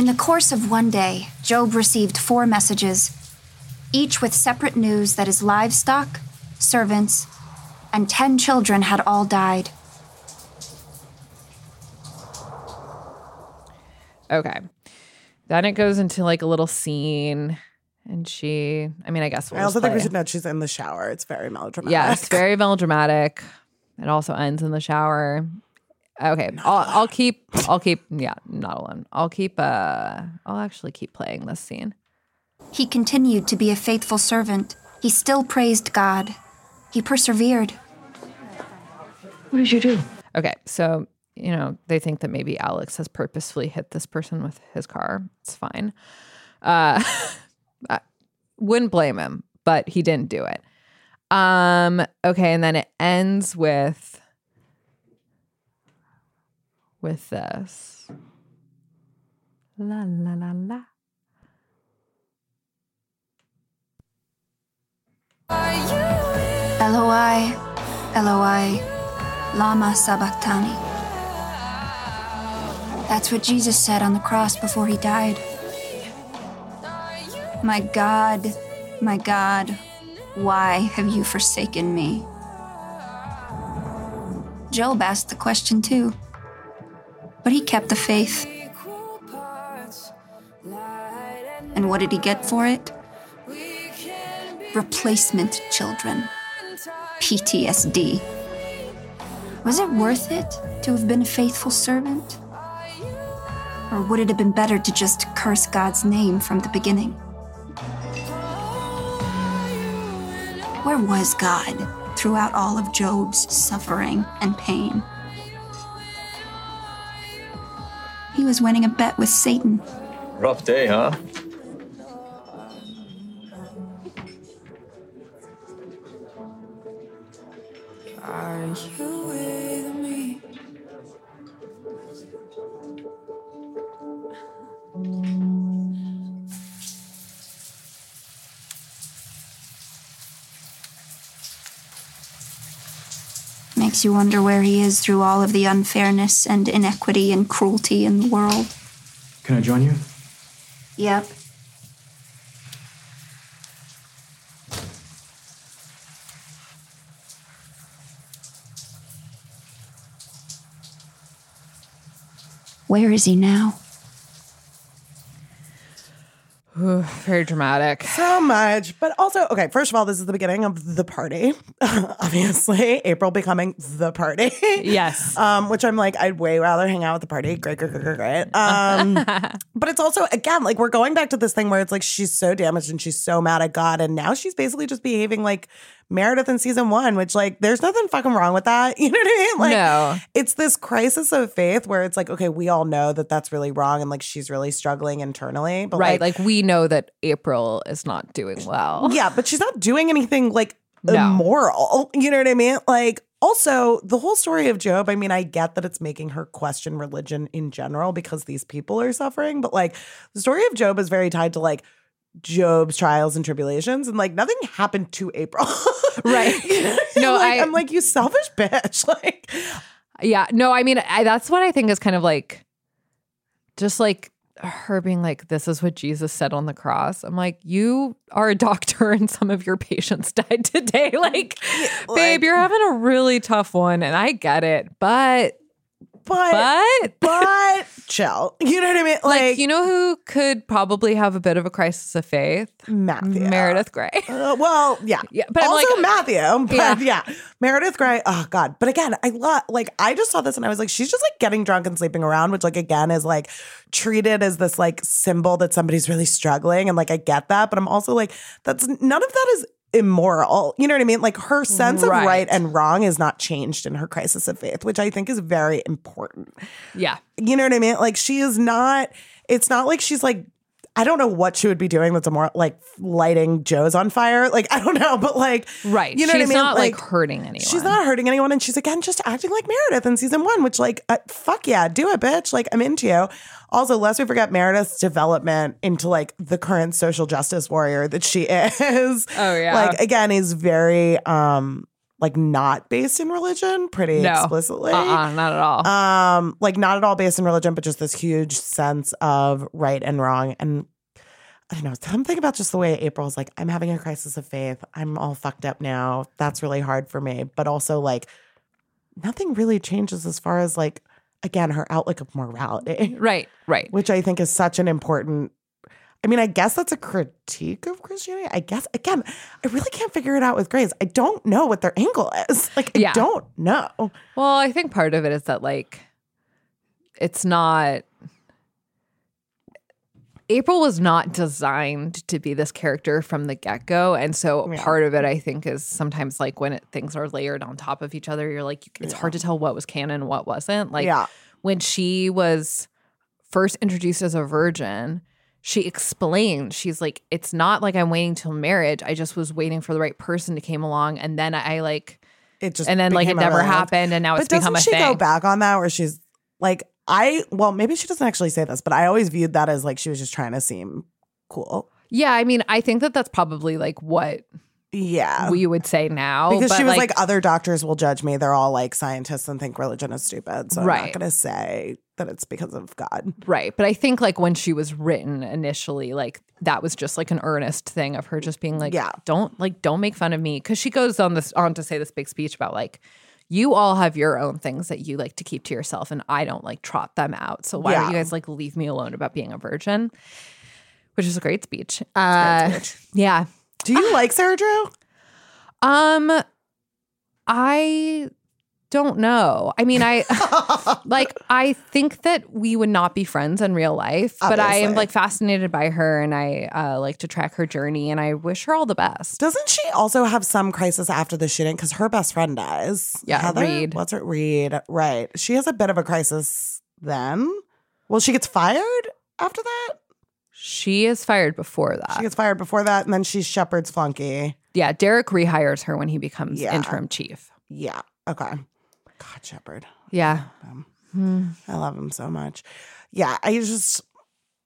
Speaker 19: In the course of one day, Job received four messages, each with separate news that his livestock, servants, and ten children had all died.
Speaker 3: Okay. Then it goes into like a little scene, and she. I mean, I guess we'll
Speaker 4: I also
Speaker 3: just
Speaker 4: think we
Speaker 3: play.
Speaker 4: should note she's in the shower. It's very melodramatic.
Speaker 3: Yes, very melodramatic. It also ends in the shower. Okay, I'll, I'll keep. I'll keep. Yeah, not alone. I'll keep. Uh, I'll actually keep playing this scene.
Speaker 19: He continued to be a faithful servant. He still praised God. He persevered.
Speaker 3: What did you do? Okay, so you know they think that maybe Alex has purposefully hit this person with his car. It's fine. Uh, I wouldn't blame him, but he didn't do it. Um. Okay, and then it ends with with this. La la la la.
Speaker 19: Eloi, Eloi, Lama Sabachthani. That's what Jesus said on the cross before he died. My God, my God, why have you forsaken me? Job asked the question too, but he kept the faith. And what did he get for it? Replacement children. PTSD. Was it worth it to have been a faithful servant? Or would it have been better to just curse God's name from the beginning? Where was God throughout all of Job's suffering and pain? He was winning a bet with Satan.
Speaker 7: Rough day, huh?
Speaker 2: Are you
Speaker 19: Makes you wonder where he is through all of the unfairness and inequity and cruelty in the world.
Speaker 20: Can I join you?
Speaker 19: Yep. Where is he now?
Speaker 3: Very dramatic.
Speaker 4: So much. But also, okay, first of all, this is the beginning of the party. Obviously, April becoming the party.
Speaker 3: Yes.
Speaker 4: um, which I'm like, I'd way rather hang out with the party. Great, great, great, great, great. Um, but it's also, again, like we're going back to this thing where it's like she's so damaged and she's so mad at God. And now she's basically just behaving like Meredith in season one, which like there's nothing fucking wrong with that. You know what I mean? Like
Speaker 3: No.
Speaker 4: it's this crisis of faith where it's like, okay, we all know that that's really wrong and like she's really struggling internally. But
Speaker 3: right.
Speaker 4: like,
Speaker 3: Like, we know that April is not doing well.
Speaker 4: yeah, but she's not doing anything like
Speaker 3: No.
Speaker 4: immoral. You know what I mean? Like, also, the whole story of Job, I mean, I get that it's making her question religion in general because these people are suffering, but like, the story of Job is very tied to like Job's trials and tribulations, and like, nothing happened to April.
Speaker 3: Right. No,
Speaker 4: like,
Speaker 3: I-
Speaker 4: I'm like, you selfish bitch. Like,
Speaker 3: Yeah. No, I mean, I, that's what I think is kind of like, just like her being like, this is what Jesus said on the cross. I'm like, you are a doctor and some of your patients died today. Like, babe, you're having a really tough one and I get it. But,
Speaker 4: but,
Speaker 3: but,
Speaker 4: but chill. You know what I mean?
Speaker 3: like,
Speaker 4: Like,
Speaker 3: you know who could probably have a bit of a crisis of faith?
Speaker 4: Matthew.
Speaker 3: Meredith Grey.
Speaker 4: Uh, well, yeah,
Speaker 3: Yeah, but
Speaker 4: also
Speaker 3: like-
Speaker 4: Matthew, but
Speaker 3: Yeah.
Speaker 4: yeah. Meredith Grey. Oh God, but again, I love like I just saw this and I was like, she's just like getting drunk and sleeping around, which like again is like treated as this like symbol that somebody's really struggling, and like I get that, but I'm also like, that's none of that is immoral. You know what I mean? Like her sense of
Speaker 3: Right.
Speaker 4: right and wrong is not changed in her crisis of faith, which I think is very important.
Speaker 3: Yeah.
Speaker 4: You know what I mean? Like she is not. It's not like she's like. I don't know what she would be doing that's a more like lighting Joe's on fire. Like I don't know, but like
Speaker 3: Right.
Speaker 4: You know
Speaker 3: she's
Speaker 4: what I mean?
Speaker 3: not like, hurting anyone.
Speaker 4: She's not hurting anyone, and she's again just acting like Meredith in season one, which like uh, fuck yeah, do it, bitch. Like I'm into you. Also, lest we forget Meredith's development into like the current social justice warrior that she is.
Speaker 3: Oh, yeah.
Speaker 4: like again is very um like not based in religion, pretty
Speaker 3: No.
Speaker 4: explicitly.
Speaker 3: Uh-uh, not at all.
Speaker 4: Um, like not at all based in religion, but just this huge sense of right and wrong. And I don't know, something about just the way April's like, I'm having a crisis of faith. I'm all fucked up now. That's really hard for me. But also like nothing really changes as far as like again, her outlook of morality.
Speaker 3: Right, right.
Speaker 4: Which I think is such an important I mean, I guess that's a critique of Christianity. I guess again, I really can't figure it out with Grey's. I don't know what their angle is. Like, I
Speaker 3: Yeah.
Speaker 4: don't know.
Speaker 3: Well, I think part of it is that like it's not April was not designed to be this character from the get-go and so
Speaker 4: Yeah.
Speaker 3: part of it I think is sometimes like when it, things are layered on top of each other you're like it's hard to tell what was canon and what wasn't like
Speaker 4: Yeah.
Speaker 3: when she was first introduced as a virgin she explained she's like it's not like I'm waiting till marriage. I just was waiting for the right person to came along and then I like
Speaker 4: it just
Speaker 3: and then like it never happened and now
Speaker 4: but
Speaker 3: it's become a
Speaker 4: doesn't she
Speaker 3: thing.
Speaker 4: go back on that where she's like I well maybe she doesn't actually say this but I always viewed that as like she was just trying to seem cool.
Speaker 3: Yeah, I mean, I think that that's probably like what
Speaker 4: yeah
Speaker 3: we would say now.
Speaker 4: because she was like, other doctors will judge me they're all like scientists and think religion is stupid so I'm not gonna say that it's because of God
Speaker 3: right. But I think like when she was written initially, like that was just like an earnest thing of her just being like,
Speaker 4: Yeah.
Speaker 3: don't like don't make fun of me because she goes on this on to say this big speech about like. You all have your own things that you like to keep to yourself, and I don't like trot them out. So why don't you guys like leave me alone about being a virgin? Which is a great speech. Uh, yeah.
Speaker 4: Do you like Sarah Drew
Speaker 3: Um, I don't know. I mean, I like I think that we would not be friends in real life, but I am like fascinated by her and I uh, like to track her journey and I wish her all the best.
Speaker 4: Doesn't she also have some crisis after the shooting? Because her best friend dies.
Speaker 3: Yeah,
Speaker 4: Heather?
Speaker 3: Reed.
Speaker 4: What's her Reed? Right. She has a bit of a crisis then. Well, she gets fired after that.
Speaker 3: She is fired before that.
Speaker 4: She gets fired before that, and then she's Shepherd's flunky.
Speaker 3: yeah, Derek rehires her when he becomes
Speaker 4: Yeah.
Speaker 3: interim chief.
Speaker 4: Yeah. Okay. God, Shepard.
Speaker 3: Yeah.
Speaker 4: I love him so much. Yeah, I just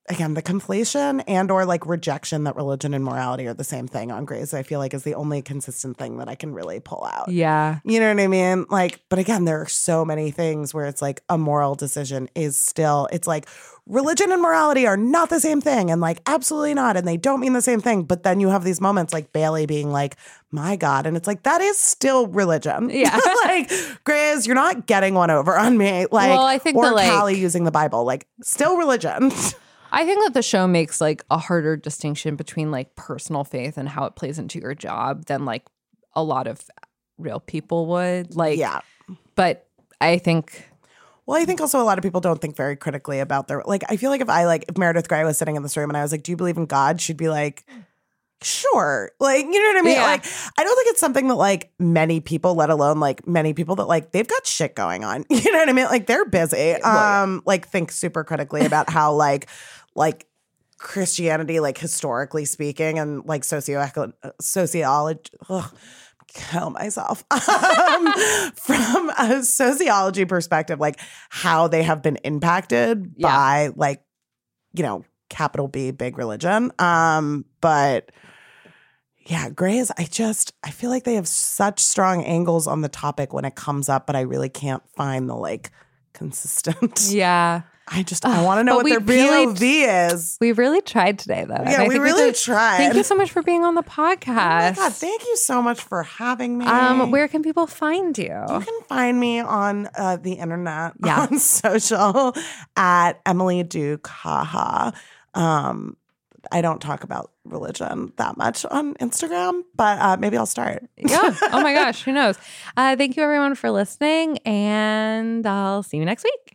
Speaker 4: again the conflation and or like rejection that religion and morality are the same thing on Grey's. I feel like is the only consistent thing that I can really pull out.
Speaker 3: Yeah.
Speaker 4: You know what I mean? Like, but again, there are so many things where it's like a moral decision is still, it's like religion and morality are not the same thing. And like, absolutely not. And they don't mean the same thing. But then you have these moments like Bailey being like, my God. And it's like, that is still religion.
Speaker 3: Yeah.
Speaker 4: like, Grey's, you're not getting one over on me. Like,
Speaker 3: Well, I think
Speaker 4: or
Speaker 3: that, like-
Speaker 4: Callie using the Bible, like, still religion.
Speaker 3: I think that the show makes like a harder distinction between like personal faith and how it plays into your job than like a lot of real people would. Like,
Speaker 4: yeah.
Speaker 3: But I think
Speaker 4: Well, I think also a lot of people don't think very critically about their like. I feel like if I like if Meredith Grey was sitting in this room and I was like, "Do you believe in God?" She'd be like, sure. Like, you know what I mean?
Speaker 3: Yeah.
Speaker 4: Like, I don't think it's something that like many people, let alone like many people that like they've got shit going on. You know what I mean? Like they're busy. Um, like think super critically about how like like Christianity, like historically speaking, and like socio sociology. Ugh, kill myself um, from a sociology perspective, like how they have been impacted by like you know capital B big religion. Um, but yeah, Grey's, I just I feel like they have such strong angles on the topic when it comes up, but I really can't find the like consistent.
Speaker 3: Yeah.
Speaker 4: I just I want to know what
Speaker 3: we
Speaker 4: their
Speaker 3: really-
Speaker 4: POV is.
Speaker 3: We really tried today, though.
Speaker 4: Yeah,
Speaker 3: I
Speaker 4: we
Speaker 3: think
Speaker 4: really
Speaker 3: did-
Speaker 4: tried.
Speaker 3: Thank you so much for being on the podcast.
Speaker 4: Oh my god, thank you so much for having me.
Speaker 3: Um, where can people find you?
Speaker 4: You can find me on uh, the internet,
Speaker 3: Yeah.
Speaker 4: on social at Emily Duke. Haha. Um, I don't talk about religion that much on Instagram, but uh, maybe I'll start.
Speaker 3: yeah. Oh my gosh, who knows? Uh, thank you everyone for listening, and I'll see you next week.